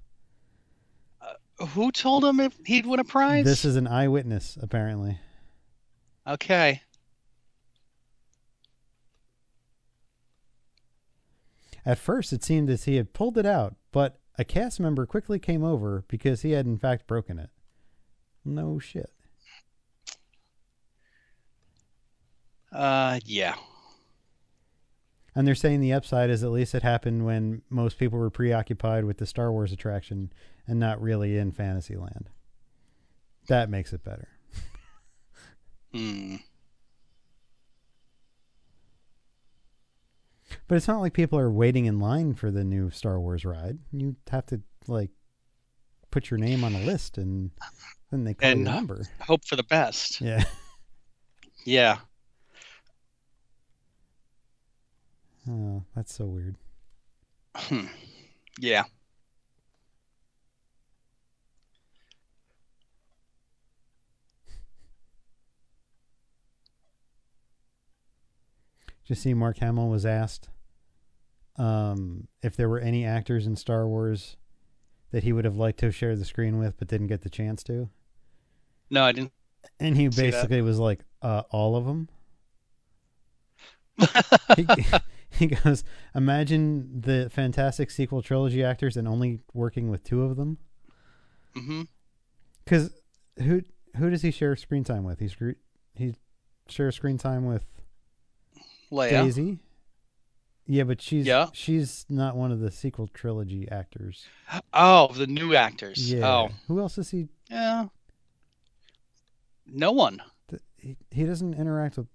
[SPEAKER 2] Uh, who told him if he'd win a prize?
[SPEAKER 1] This is an eyewitness, apparently.
[SPEAKER 2] okay.
[SPEAKER 1] At first, it seemed as he had pulled it out, but a cast member quickly came over because he had, in fact, broken it. No shit.
[SPEAKER 2] Uh, yeah.
[SPEAKER 1] And they're saying the upside is at least it happened when most people were preoccupied with the Star Wars attraction and not really in Fantasyland. That makes it better.
[SPEAKER 2] Hmm.
[SPEAKER 1] But it's not like people are waiting in line for the new Star Wars ride. You have to, like, put your name on a list and then they call
[SPEAKER 2] And-
[SPEAKER 1] your number.
[SPEAKER 2] Hope for the best.
[SPEAKER 1] Yeah.
[SPEAKER 2] Yeah.
[SPEAKER 1] Oh, that's so weird.
[SPEAKER 2] Hmm. Yeah.
[SPEAKER 1] Just see, Mark Hamill was asked um, if there were any actors in Star Wars that he would have liked to have shared the screen with, but didn't get the chance to.
[SPEAKER 2] No, I didn't.
[SPEAKER 1] And he basically was like, uh, all of them. he, he goes, imagine the fantastic sequel trilogy actors and only working with two of them.
[SPEAKER 2] hmm
[SPEAKER 1] Because who who does he share screen time with? He's he shares screen time with
[SPEAKER 2] Leia.
[SPEAKER 1] Daisy. Yeah, but she's
[SPEAKER 2] Yeah.
[SPEAKER 1] she's not one of the sequel trilogy actors.
[SPEAKER 2] Oh, the new actors.
[SPEAKER 1] Yeah.
[SPEAKER 2] Oh,
[SPEAKER 1] Who else is he?
[SPEAKER 2] yeah. No one.
[SPEAKER 1] He, he doesn't interact with.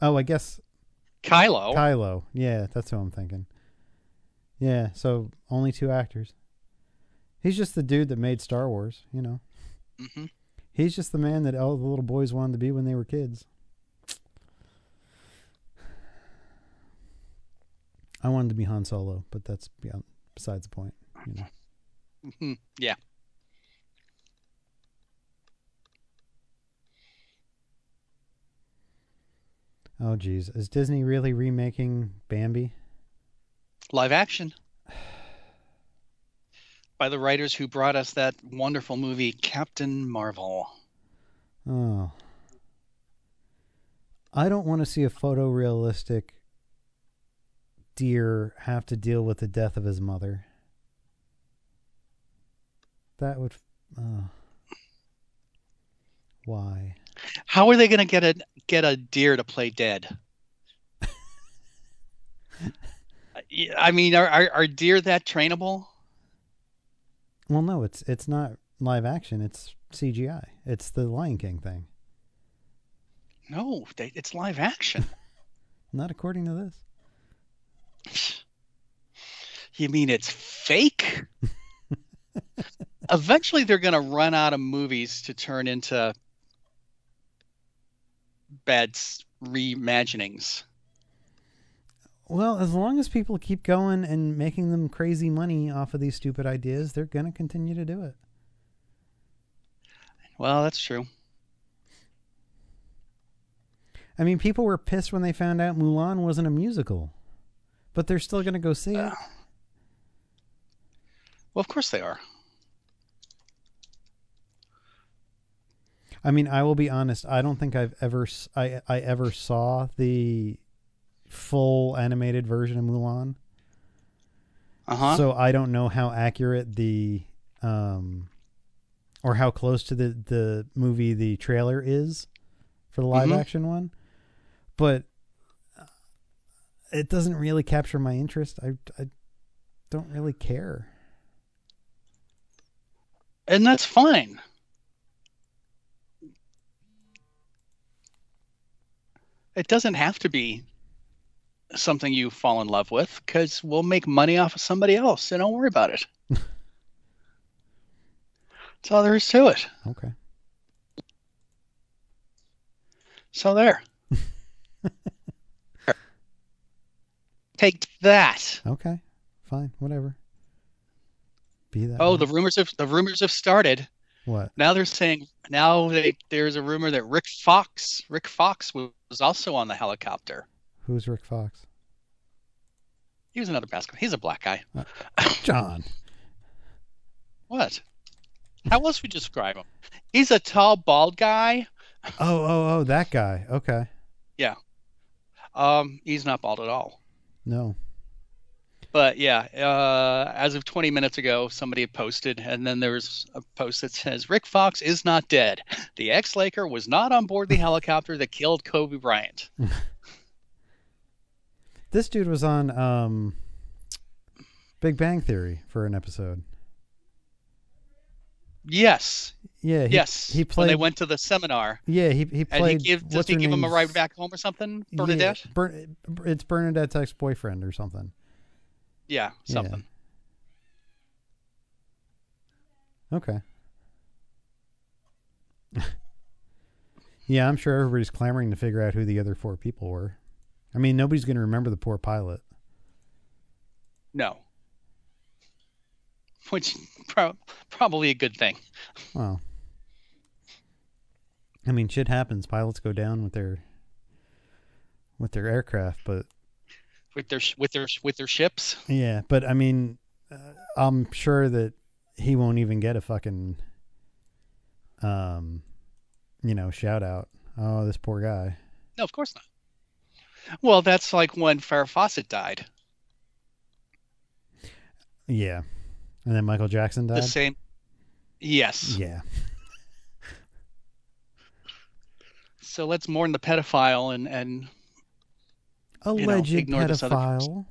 [SPEAKER 1] Oh, I guess
[SPEAKER 2] Kylo.
[SPEAKER 1] Kylo. Yeah, that's who I'm thinking. Yeah, so only two actors. He's just the dude that made Star Wars, you know.
[SPEAKER 2] hmm
[SPEAKER 1] He's just the man that all the little boys wanted to be when they were kids. I wanted to be Han Solo, but that's beyond besides the point. You know.
[SPEAKER 2] hmm Yeah.
[SPEAKER 1] Oh, geez, is Disney really remaking Bambi?
[SPEAKER 2] Live action. By the writers who brought us that wonderful movie, Captain Marvel.
[SPEAKER 1] Oh, I don't want to see a photorealistic deer have to deal with the death of his mother. That would. Uh, why?
[SPEAKER 2] How are they going to get a get a deer to play dead? I mean, are, are are deer that trainable?
[SPEAKER 1] Well, no, it's it's not live action. It's CGI. It's the Lion King thing.
[SPEAKER 2] No, they, it's live action.
[SPEAKER 1] Not according to this.
[SPEAKER 2] You mean it's fake? Eventually, they're going to run out of movies to turn into bad reimaginings.
[SPEAKER 1] Well, as long as people keep going and making them crazy money off of these stupid ideas, they're going to continue to do it.
[SPEAKER 2] Well, that's true.
[SPEAKER 1] I mean, people were pissed when they found out Mulan wasn't a musical, but they're still going to go see it.
[SPEAKER 2] Uh, Well, of course they are.
[SPEAKER 1] I mean, I will be honest. I don't think I've ever I I ever saw the full animated version of Mulan.
[SPEAKER 2] Uh huh.
[SPEAKER 1] So I don't know how accurate the um or how close to the the movie the trailer is for the live
[SPEAKER 2] Mhm.
[SPEAKER 1] action one. But it doesn't really capture my interest. I I don't really care.
[SPEAKER 2] and that's fine. It doesn't have to be something you fall in love with because we'll make money off of somebody else, so don't worry about it. That's all there is to it.
[SPEAKER 1] Okay.
[SPEAKER 2] So there. Take that.
[SPEAKER 1] Okay. Fine. Whatever. Be that.
[SPEAKER 2] Oh,
[SPEAKER 1] way.
[SPEAKER 2] the rumors have the rumors have started.
[SPEAKER 1] what?
[SPEAKER 2] Now they're saying now they, there's a rumor that Rick Fox, Rick Fox was also on the helicopter.
[SPEAKER 1] Who's Rick Fox?
[SPEAKER 2] He was another basketball. He's a black guy.
[SPEAKER 1] John.
[SPEAKER 2] What? How else would you describe him? He's a tall, bald guy.
[SPEAKER 1] Oh, oh, oh, that guy. Okay. Yeah.
[SPEAKER 2] Um, he's not bald at all.
[SPEAKER 1] No.
[SPEAKER 2] But yeah, uh, as of 20 minutes ago, somebody had posted, and then there's a post that says Rick Fox is not dead. The ex-Laker was not on board the helicopter that killed Kobe Bryant.
[SPEAKER 1] This dude was on um Big Bang Theory for an episode.
[SPEAKER 2] Yes,
[SPEAKER 1] Yeah. He,
[SPEAKER 2] yes.
[SPEAKER 1] He
[SPEAKER 2] when
[SPEAKER 1] played.
[SPEAKER 2] they went to the seminar,
[SPEAKER 1] Yeah. He he
[SPEAKER 2] and
[SPEAKER 1] played.
[SPEAKER 2] he gave does he give him a ride back home or something? Bernadette?
[SPEAKER 1] Yeah, Bern, it's Bernadette's ex boyfriend or something.
[SPEAKER 2] Yeah,
[SPEAKER 1] Yeah.
[SPEAKER 2] something.
[SPEAKER 1] Okay. yeah, I'm sure everybody's clamoring to figure out who the other four people were. I mean, nobody's going to remember the poor pilot.
[SPEAKER 2] No. Which pro- probably a good thing.
[SPEAKER 1] Well, I mean, shit happens. Pilots go down with their with their aircraft, but
[SPEAKER 2] with their with their with their ships.
[SPEAKER 1] yeah, but I mean, uh, I'm sure that he won't even get a fucking um, you know, shout out. Oh, this poor guy.
[SPEAKER 2] No, of course not. Well, that's like when Farrah Fawcett died.
[SPEAKER 1] Yeah, and then Michael Jackson
[SPEAKER 2] does.
[SPEAKER 1] The
[SPEAKER 2] same. Yes.
[SPEAKER 1] Yeah.
[SPEAKER 2] So let's mourn the pedophile and and know,
[SPEAKER 1] Alleged
[SPEAKER 2] ignore this other
[SPEAKER 1] pedophile.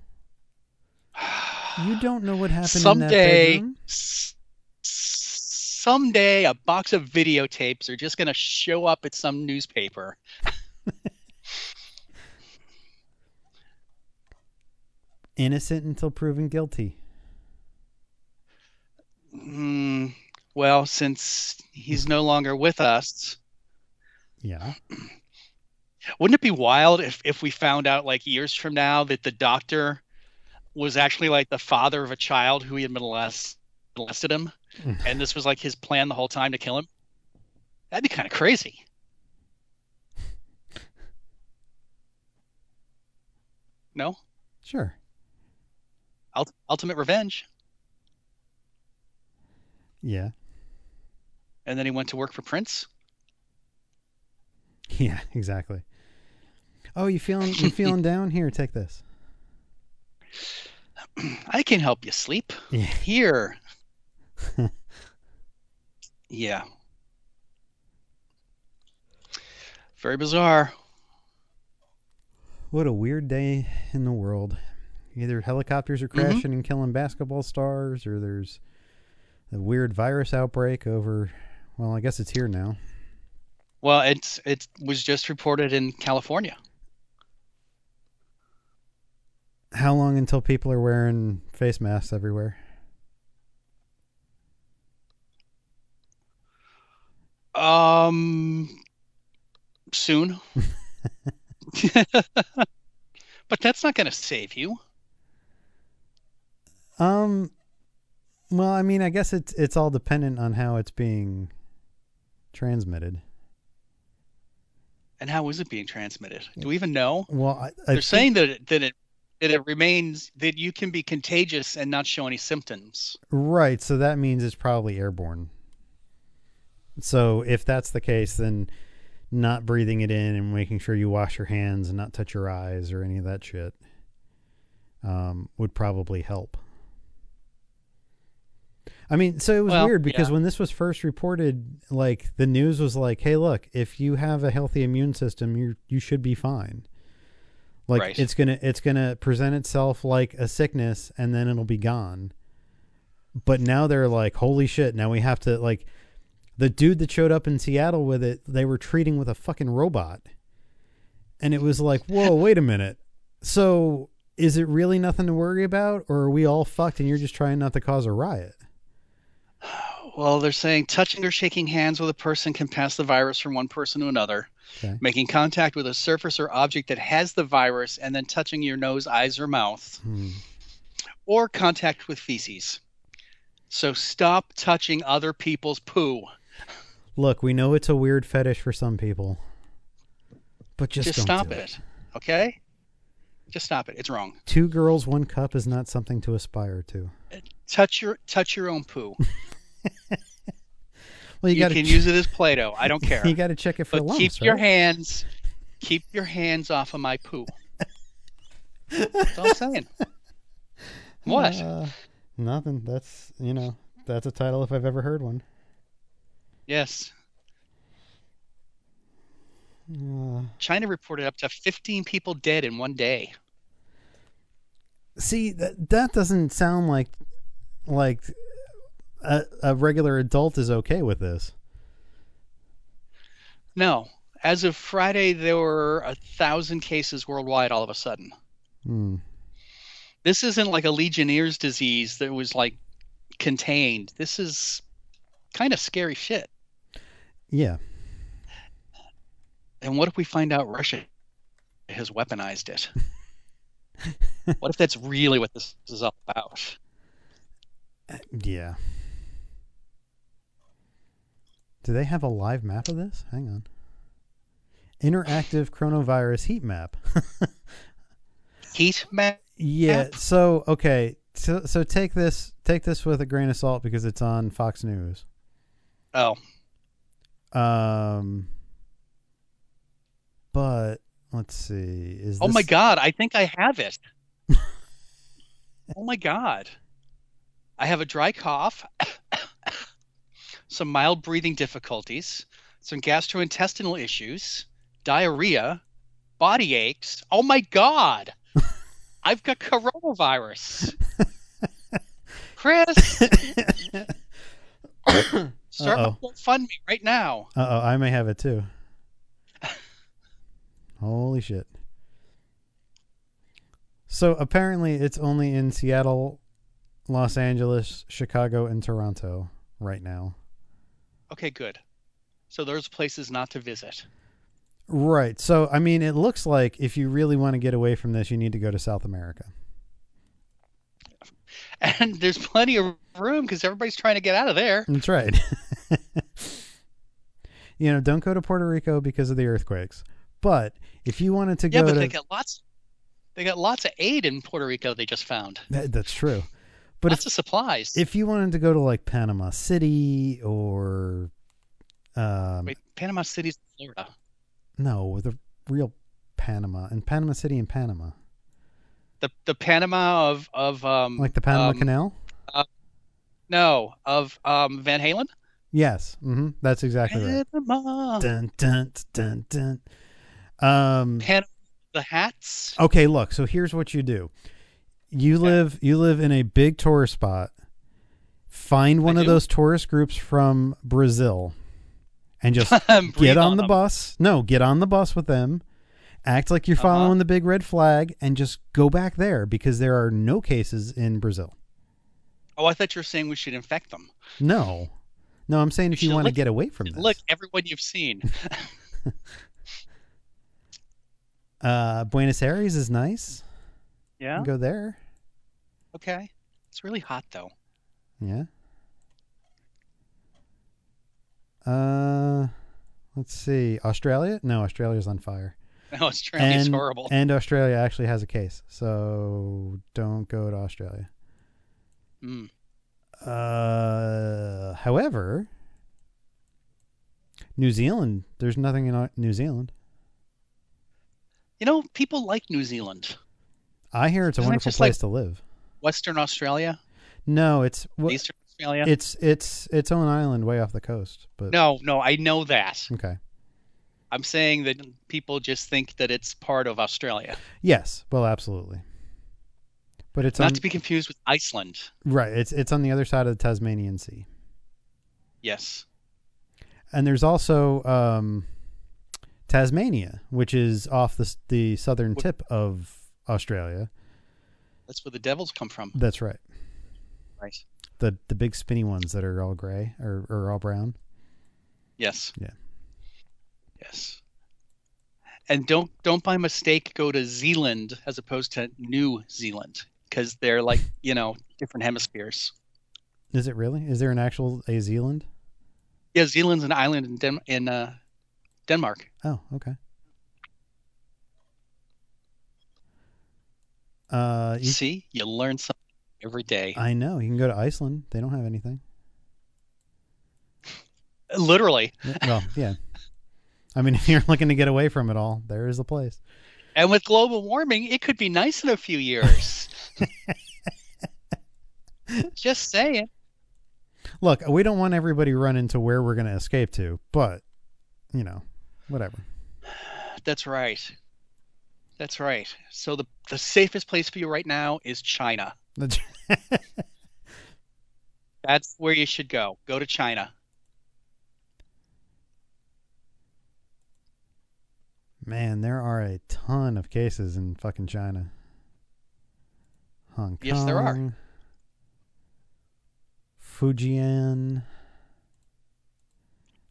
[SPEAKER 1] You don't know what happened
[SPEAKER 2] someday
[SPEAKER 1] in that bedroom.
[SPEAKER 2] s- someday a box of videotapes are just going to show up at some newspaper.
[SPEAKER 1] Innocent until proven guilty.
[SPEAKER 2] Hmm. well, since he's no longer with us,
[SPEAKER 1] Yeah.
[SPEAKER 2] wouldn't it be wild if if we found out like years from now that the doctor was actually like the father of a child who he had molest- molested him,
[SPEAKER 1] Mm.
[SPEAKER 2] and this was like his plan the whole time to kill him? That'd be kind of crazy. No,
[SPEAKER 1] Sure.
[SPEAKER 2] Ult- ultimate revenge.
[SPEAKER 1] Yeah.
[SPEAKER 2] And then he went to work for Prince.
[SPEAKER 1] Yeah, exactly. Oh, you feeling you feeling down? Here, take this.
[SPEAKER 2] I can help you sleep.
[SPEAKER 1] Yeah.
[SPEAKER 2] Here. yeah. Very bizarre.
[SPEAKER 1] What a weird day in the world. Either helicopters are
[SPEAKER 2] Mhm.
[SPEAKER 1] crashing and killing basketball stars, or there's a weird virus outbreak over. Well, I guess it's here now.
[SPEAKER 2] Well, it's it was just reported in California.
[SPEAKER 1] How long until people are wearing face masks everywhere?
[SPEAKER 2] Um, soon. but that's not going to save you.
[SPEAKER 1] Um, well, I mean, I guess it's it's all dependent on how it's being transmitted.
[SPEAKER 2] And how is it being transmitted? Do we even know?
[SPEAKER 1] Well, I, I
[SPEAKER 2] They're
[SPEAKER 1] think-
[SPEAKER 2] saying that it, that it that it remains that you can be contagious and not show any symptoms.
[SPEAKER 1] right. So that means it's probably airborne. So if that's the case, then not breathing it in and making sure you wash your hands and not touch your eyes or any of that shit um, would probably help. I mean, so it was
[SPEAKER 2] Well,
[SPEAKER 1] weird because
[SPEAKER 2] yeah.
[SPEAKER 1] when this was first reported, like the news was like, "Hey, look, if you have a healthy immune system, you you should be fine." Like
[SPEAKER 2] Right.
[SPEAKER 1] it's gonna it's gonna present itself like a sickness, and then it'll be gone. But now they're like, "Holy shit!" Now we have to like the dude that showed up in Seattle with it. They were treating with a fucking robot, and it was like, "Whoa, wait a minute." So is it really nothing to worry about, or are we all fucked and you're just trying not to cause a riot?
[SPEAKER 2] Well, they're saying touching or shaking hands with a person can pass the virus from one person to another.
[SPEAKER 1] Okay.
[SPEAKER 2] Making contact with a surface or object that has the virus and then touching your nose, eyes, or mouth,
[SPEAKER 1] Hmm.
[SPEAKER 2] or contact with feces. So stop touching other people's poo.
[SPEAKER 1] Look, we know it's a weird fetish for some people, but just,
[SPEAKER 2] Just, stop
[SPEAKER 1] do
[SPEAKER 2] it. Okay? Just stop it. It's wrong.
[SPEAKER 1] Two girls, one cup is not something to aspire to.
[SPEAKER 2] Touch your touch your own poo.
[SPEAKER 1] Well, you,
[SPEAKER 2] You, can use it as Play-Doh. I don't care.
[SPEAKER 1] you got to check it for
[SPEAKER 2] but
[SPEAKER 1] lumps,
[SPEAKER 2] keep your hands keep your hands off of my poo. That's all I'm saying. What?
[SPEAKER 1] Uh, nothing. That's you know that's a title if I've ever heard one.
[SPEAKER 2] yes.
[SPEAKER 1] Uh,
[SPEAKER 2] China reported up to 15 people dead in one day.
[SPEAKER 1] see that that doesn't sound like like a, a regular adult is okay with this.
[SPEAKER 2] No. As of Friday, there were a thousand cases worldwide all of a sudden.
[SPEAKER 1] Hmm.
[SPEAKER 2] This isn't like a Legionnaire's disease that was like contained. This is kind of scary shit.
[SPEAKER 1] Yeah.
[SPEAKER 2] And what if we find out Russia has weaponized it? what if that's really what this is all about?
[SPEAKER 1] Yeah. Do they have a live map of this? Hang on. Interactive coronavirus heat map.
[SPEAKER 2] Heat map?
[SPEAKER 1] yeah. So okay. So so take this take this with a grain of salt because it's on Fox News.
[SPEAKER 2] Oh,
[SPEAKER 1] Um. But let's see. Is
[SPEAKER 2] oh my God! I think I have it. oh my God! I have a dry cough, some mild breathing difficulties, some gastrointestinal issues, diarrhea, body aches. Oh my God! I've got coronavirus. Chris, start fund me right now.
[SPEAKER 1] Uh oh, I may have it too. Holy shit. So apparently it's only in Seattle, Los Angeles, Chicago, and Toronto right now.
[SPEAKER 2] Okay, good. So there's places not to visit.
[SPEAKER 1] Right. So I mean it looks like if you really want to get away from this, you need to go to South America.
[SPEAKER 2] and there's plenty of room because everybody's trying to get out of there.
[SPEAKER 1] That's right. you know, don't go to Puerto Rico because of the earthquakes. But if you wanted to
[SPEAKER 2] Yeah,
[SPEAKER 1] go
[SPEAKER 2] but
[SPEAKER 1] to
[SPEAKER 2] they got lots. They got lots of aid in Puerto Rico. They just found
[SPEAKER 1] That- that's true. But
[SPEAKER 2] lots of supplies.
[SPEAKER 1] if you wanted to go to like Panama City or um
[SPEAKER 2] Wait, Panama City's in Florida.
[SPEAKER 1] no, the real Panama and Panama City in Panama,
[SPEAKER 2] The the Panama of of um
[SPEAKER 1] like the Panama
[SPEAKER 2] um,
[SPEAKER 1] Canal.
[SPEAKER 2] No, of um Van Halen.
[SPEAKER 1] Yes, hmm that's exactly right.
[SPEAKER 2] Panama.
[SPEAKER 1] Dun dun dun dun. Um.
[SPEAKER 2] Panama. The hats.
[SPEAKER 1] Okay, look. So here's what you do. You live you live in a big tourist spot. Find one
[SPEAKER 2] I
[SPEAKER 1] of
[SPEAKER 2] do.
[SPEAKER 1] those tourist groups from Brazil and just get on the
[SPEAKER 2] them.
[SPEAKER 1] bus. No, get on the bus with them. Act like you're
[SPEAKER 2] Uh-huh.
[SPEAKER 1] following the big red flag and just go back there because there are no cases in Brazil.
[SPEAKER 2] Oh, I thought you were saying we should infect them.
[SPEAKER 1] No. No, I'm saying if
[SPEAKER 2] You
[SPEAKER 1] you want to get away from this.
[SPEAKER 2] Look, everyone you've seen.
[SPEAKER 1] uh Buenos Aires is nice.
[SPEAKER 2] Yeah.
[SPEAKER 1] go there.
[SPEAKER 2] Okay. It's really hot though.
[SPEAKER 1] Yeah. Uh, let's see. Australia? No, Australia's on fire.
[SPEAKER 2] No, Australia's
[SPEAKER 1] and,
[SPEAKER 2] horrible.
[SPEAKER 1] And Australia actually has a case, so don't go to Australia.
[SPEAKER 2] Mm.
[SPEAKER 1] Uh, however, New Zealand. There's nothing in New Zealand.
[SPEAKER 2] You know, people like New Zealand.
[SPEAKER 1] I hear it's a
[SPEAKER 2] Isn't it
[SPEAKER 1] wonderful
[SPEAKER 2] just like-
[SPEAKER 1] place to live.
[SPEAKER 2] Western Australia,
[SPEAKER 1] No, it's well,
[SPEAKER 2] Eastern Australia.
[SPEAKER 1] it's it's its own island way off the coast. But
[SPEAKER 2] no, no, I know that.
[SPEAKER 1] okay.
[SPEAKER 2] I'm saying that people just think that it's part of Australia.
[SPEAKER 1] Yes, well, absolutely. But it's
[SPEAKER 2] Not
[SPEAKER 1] on
[SPEAKER 2] to be confused with Iceland.
[SPEAKER 1] right. It's it's on the other side of the Tasmanian Sea.
[SPEAKER 2] Yes.
[SPEAKER 1] and there's also um, Tasmania, which is off the the southern tip of Australia.
[SPEAKER 2] That's where the devils come from.
[SPEAKER 1] That's right.
[SPEAKER 2] Right.
[SPEAKER 1] The the big spinny ones that are all gray or, or all brown.
[SPEAKER 2] Yes.
[SPEAKER 1] Yeah.
[SPEAKER 2] Yes. And don't don't by mistake go to Zealand as opposed to New Zealand because they're like you know different hemispheres.
[SPEAKER 1] Is it really? Is there an actual a Zealand?
[SPEAKER 2] Yeah, Zealand's an island in Den- in uh, Denmark.
[SPEAKER 1] Oh, okay. Uh, you,
[SPEAKER 2] See, you learn something every day.
[SPEAKER 1] I know. You can go to Iceland. They don't have anything.
[SPEAKER 2] Literally.
[SPEAKER 1] Well, yeah. I mean, if you're looking to get away from it all, there is a place.
[SPEAKER 2] And with global warming, it could be nice in a few years. Just saying.
[SPEAKER 1] Look, we don't want everybody running to where we're going to escape to, but you know, whatever.
[SPEAKER 2] That's right. That's right. So the the safest place for you right now is China.
[SPEAKER 1] That's-
[SPEAKER 2] where you should go. Go to China.
[SPEAKER 1] Man, there are a ton of cases in fucking China. Hong Kong.
[SPEAKER 2] Yes, there are.
[SPEAKER 1] Fujian.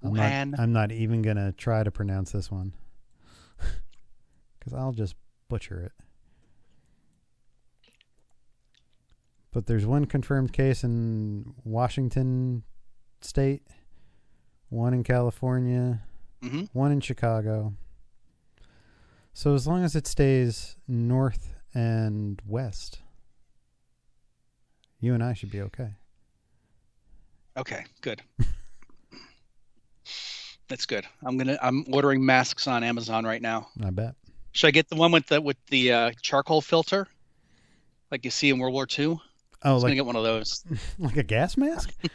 [SPEAKER 1] I'm not, I'm not even going to try to pronounce this one. Because I'll just butcher it. But there's one confirmed case in Washington State, one in California,
[SPEAKER 2] hmm
[SPEAKER 1] one in Chicago. So as long as it stays north and west, you and I should be okay.
[SPEAKER 2] Okay, good. That's good. I'm gonna. I'm ordering masks on Amazon right now.
[SPEAKER 1] I bet.
[SPEAKER 2] Should I get the one with the with the uh, charcoal filter, like you see in World War II?
[SPEAKER 1] Oh,
[SPEAKER 2] I'm gonna
[SPEAKER 1] like
[SPEAKER 2] get one of those.
[SPEAKER 1] like a gas mask?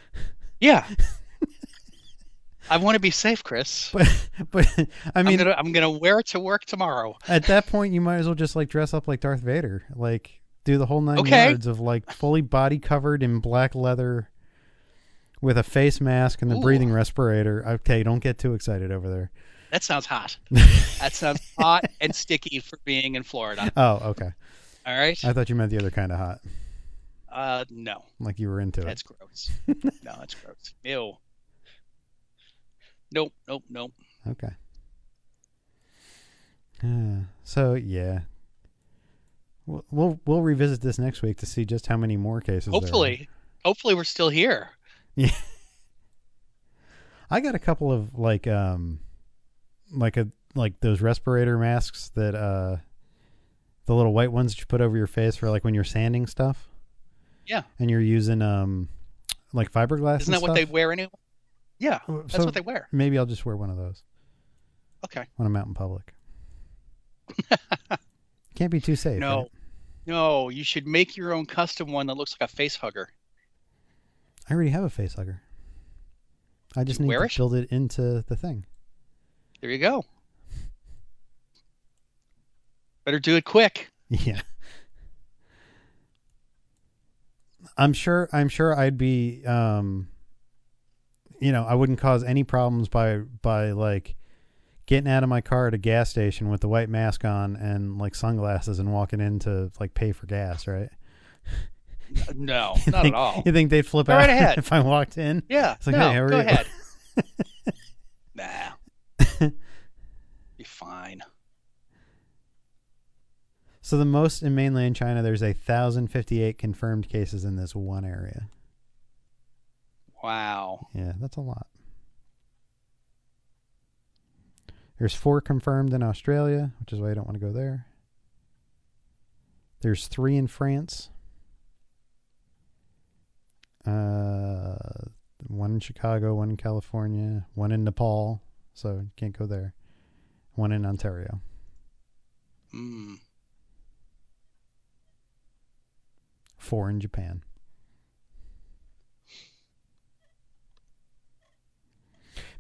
[SPEAKER 2] Yeah. I want to be safe, Chris.
[SPEAKER 1] But but I
[SPEAKER 2] I
[SPEAKER 1] mean,
[SPEAKER 2] am gonna I'm gonna wear it to work tomorrow.
[SPEAKER 1] at that point, you might as well just like dress up like Darth Vader, like do the whole nine
[SPEAKER 2] Okay.
[SPEAKER 1] yards of like fully body covered in black leather, with a face mask and the
[SPEAKER 2] Ooh.
[SPEAKER 1] breathing respirator. Okay, don't get too excited over there.
[SPEAKER 2] That sounds hot. that sounds hot and sticky for being in Florida.
[SPEAKER 1] Oh, okay.
[SPEAKER 2] All right.
[SPEAKER 1] I thought you meant the other kind of hot,
[SPEAKER 2] Uh, no,
[SPEAKER 1] like you were into it.
[SPEAKER 2] that's gross. no, that's gross. Ew. Nope, nope, nope.
[SPEAKER 1] Okay. Uh, so yeah, we'll, we'll we'll revisit this next week to see just how many more cases.
[SPEAKER 2] Hopefully, hopefully we're still here. Yeah.
[SPEAKER 1] I got a couple of like um, like a like those respirator masks that uh, the little white ones that you put over your face for like when you're sanding stuff.
[SPEAKER 2] Yeah.
[SPEAKER 1] And you're using um, like fiberglass.
[SPEAKER 2] Isn't that
[SPEAKER 1] and
[SPEAKER 2] what they wear anyway? Yeah, that's
[SPEAKER 1] So
[SPEAKER 2] what they wear.
[SPEAKER 1] Maybe I'll just wear one of those
[SPEAKER 2] Okay.
[SPEAKER 1] when I'm out in public. Can't be too safe.
[SPEAKER 2] No.
[SPEAKER 1] right?
[SPEAKER 2] No, you should make your own custom one that looks like a face hugger.
[SPEAKER 1] I already have a face hugger. I just
[SPEAKER 2] You
[SPEAKER 1] need
[SPEAKER 2] wear
[SPEAKER 1] to
[SPEAKER 2] it?
[SPEAKER 1] build it into the thing.
[SPEAKER 2] There you go. Better do it quick.
[SPEAKER 1] Yeah. I'm sure I'm sure I'd be um you know, I wouldn't cause any problems by by like getting out of my car at a gas station with the white mask on and like sunglasses and walking in to like pay for gas, right?
[SPEAKER 2] No, not
[SPEAKER 1] think-
[SPEAKER 2] at all.
[SPEAKER 1] You think they'd flip
[SPEAKER 2] Go
[SPEAKER 1] out
[SPEAKER 2] right ahead.
[SPEAKER 1] if I walked in?
[SPEAKER 2] Yeah,
[SPEAKER 1] It's like,
[SPEAKER 2] no,
[SPEAKER 1] hey, how are
[SPEAKER 2] go
[SPEAKER 1] you?
[SPEAKER 2] ahead. nah. Fine.
[SPEAKER 1] So the most in mainland China, there's a thousand fifty eight confirmed cases in this one area.
[SPEAKER 2] Wow.
[SPEAKER 1] Yeah, that's a lot. There's four confirmed in Australia, which is why I don't want to go there. There's three in France. Uh, one in Chicago, one in California, one in Nepal, so you can't go there. One in Ontario.
[SPEAKER 2] Mm.
[SPEAKER 1] Four in Japan.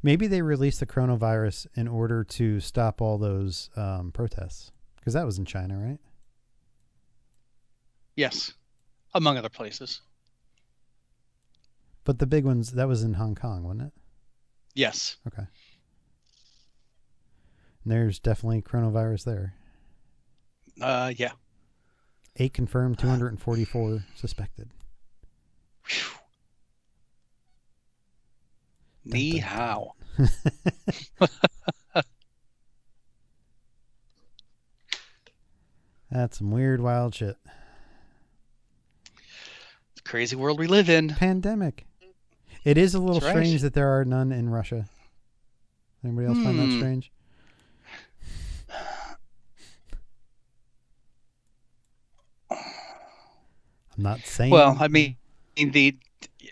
[SPEAKER 1] Maybe they released the coronavirus in order to stop all those um, protests because that was in China, right?
[SPEAKER 2] Yes, among other places.
[SPEAKER 1] But the big ones that was in Hong Kong, wasn't it?
[SPEAKER 2] Yes.
[SPEAKER 1] Okay. There's definitely coronavirus there.
[SPEAKER 2] Uh, yeah.
[SPEAKER 1] Eight confirmed, 244 suspected.
[SPEAKER 2] Phew.
[SPEAKER 1] Dun,
[SPEAKER 2] Ni hao.
[SPEAKER 1] That's some weird, wild shit.
[SPEAKER 2] Crazy world we live in.
[SPEAKER 1] Pandemic. It is a little
[SPEAKER 2] right.
[SPEAKER 1] strange that there are none in Russia. Anybody else find that
[SPEAKER 2] Hmm.
[SPEAKER 1] strange? I'm not saying.
[SPEAKER 2] Well, I mean, the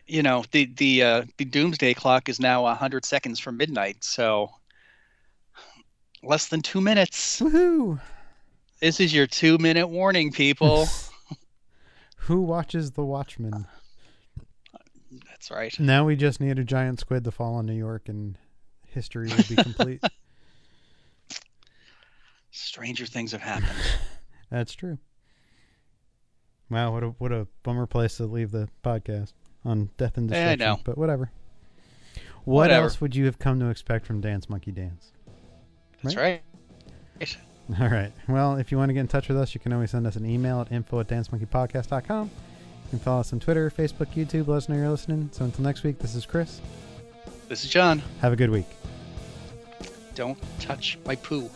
[SPEAKER 2] you know the the uh, the doomsday clock is now hundred seconds from midnight, so less than two minutes.
[SPEAKER 1] woohoo!
[SPEAKER 2] This is your two minute warning, people.
[SPEAKER 1] Who watches The Watchmen?
[SPEAKER 2] That's right.
[SPEAKER 1] Now we just need a giant squid to fall on New York, and history will be complete.
[SPEAKER 2] Stranger things have happened.
[SPEAKER 1] That's true. Wow, what a what a bummer place to leave the podcast on death and
[SPEAKER 2] Yeah, I
[SPEAKER 1] destruction.
[SPEAKER 2] know.
[SPEAKER 1] But whatever. What
[SPEAKER 2] Whatever.
[SPEAKER 1] else would you have come to expect from Dance Monkey Dance?
[SPEAKER 2] That's right.
[SPEAKER 1] All right. Well, if you want to get in touch with us, you can always send us an email at info at dancemonkeypodcast.com. You can follow us on Twitter, Facebook, YouTube. Let us know you're listening. So until next week, this is Chris.
[SPEAKER 2] This is John.
[SPEAKER 1] Have a good week.
[SPEAKER 2] Don't touch my poo.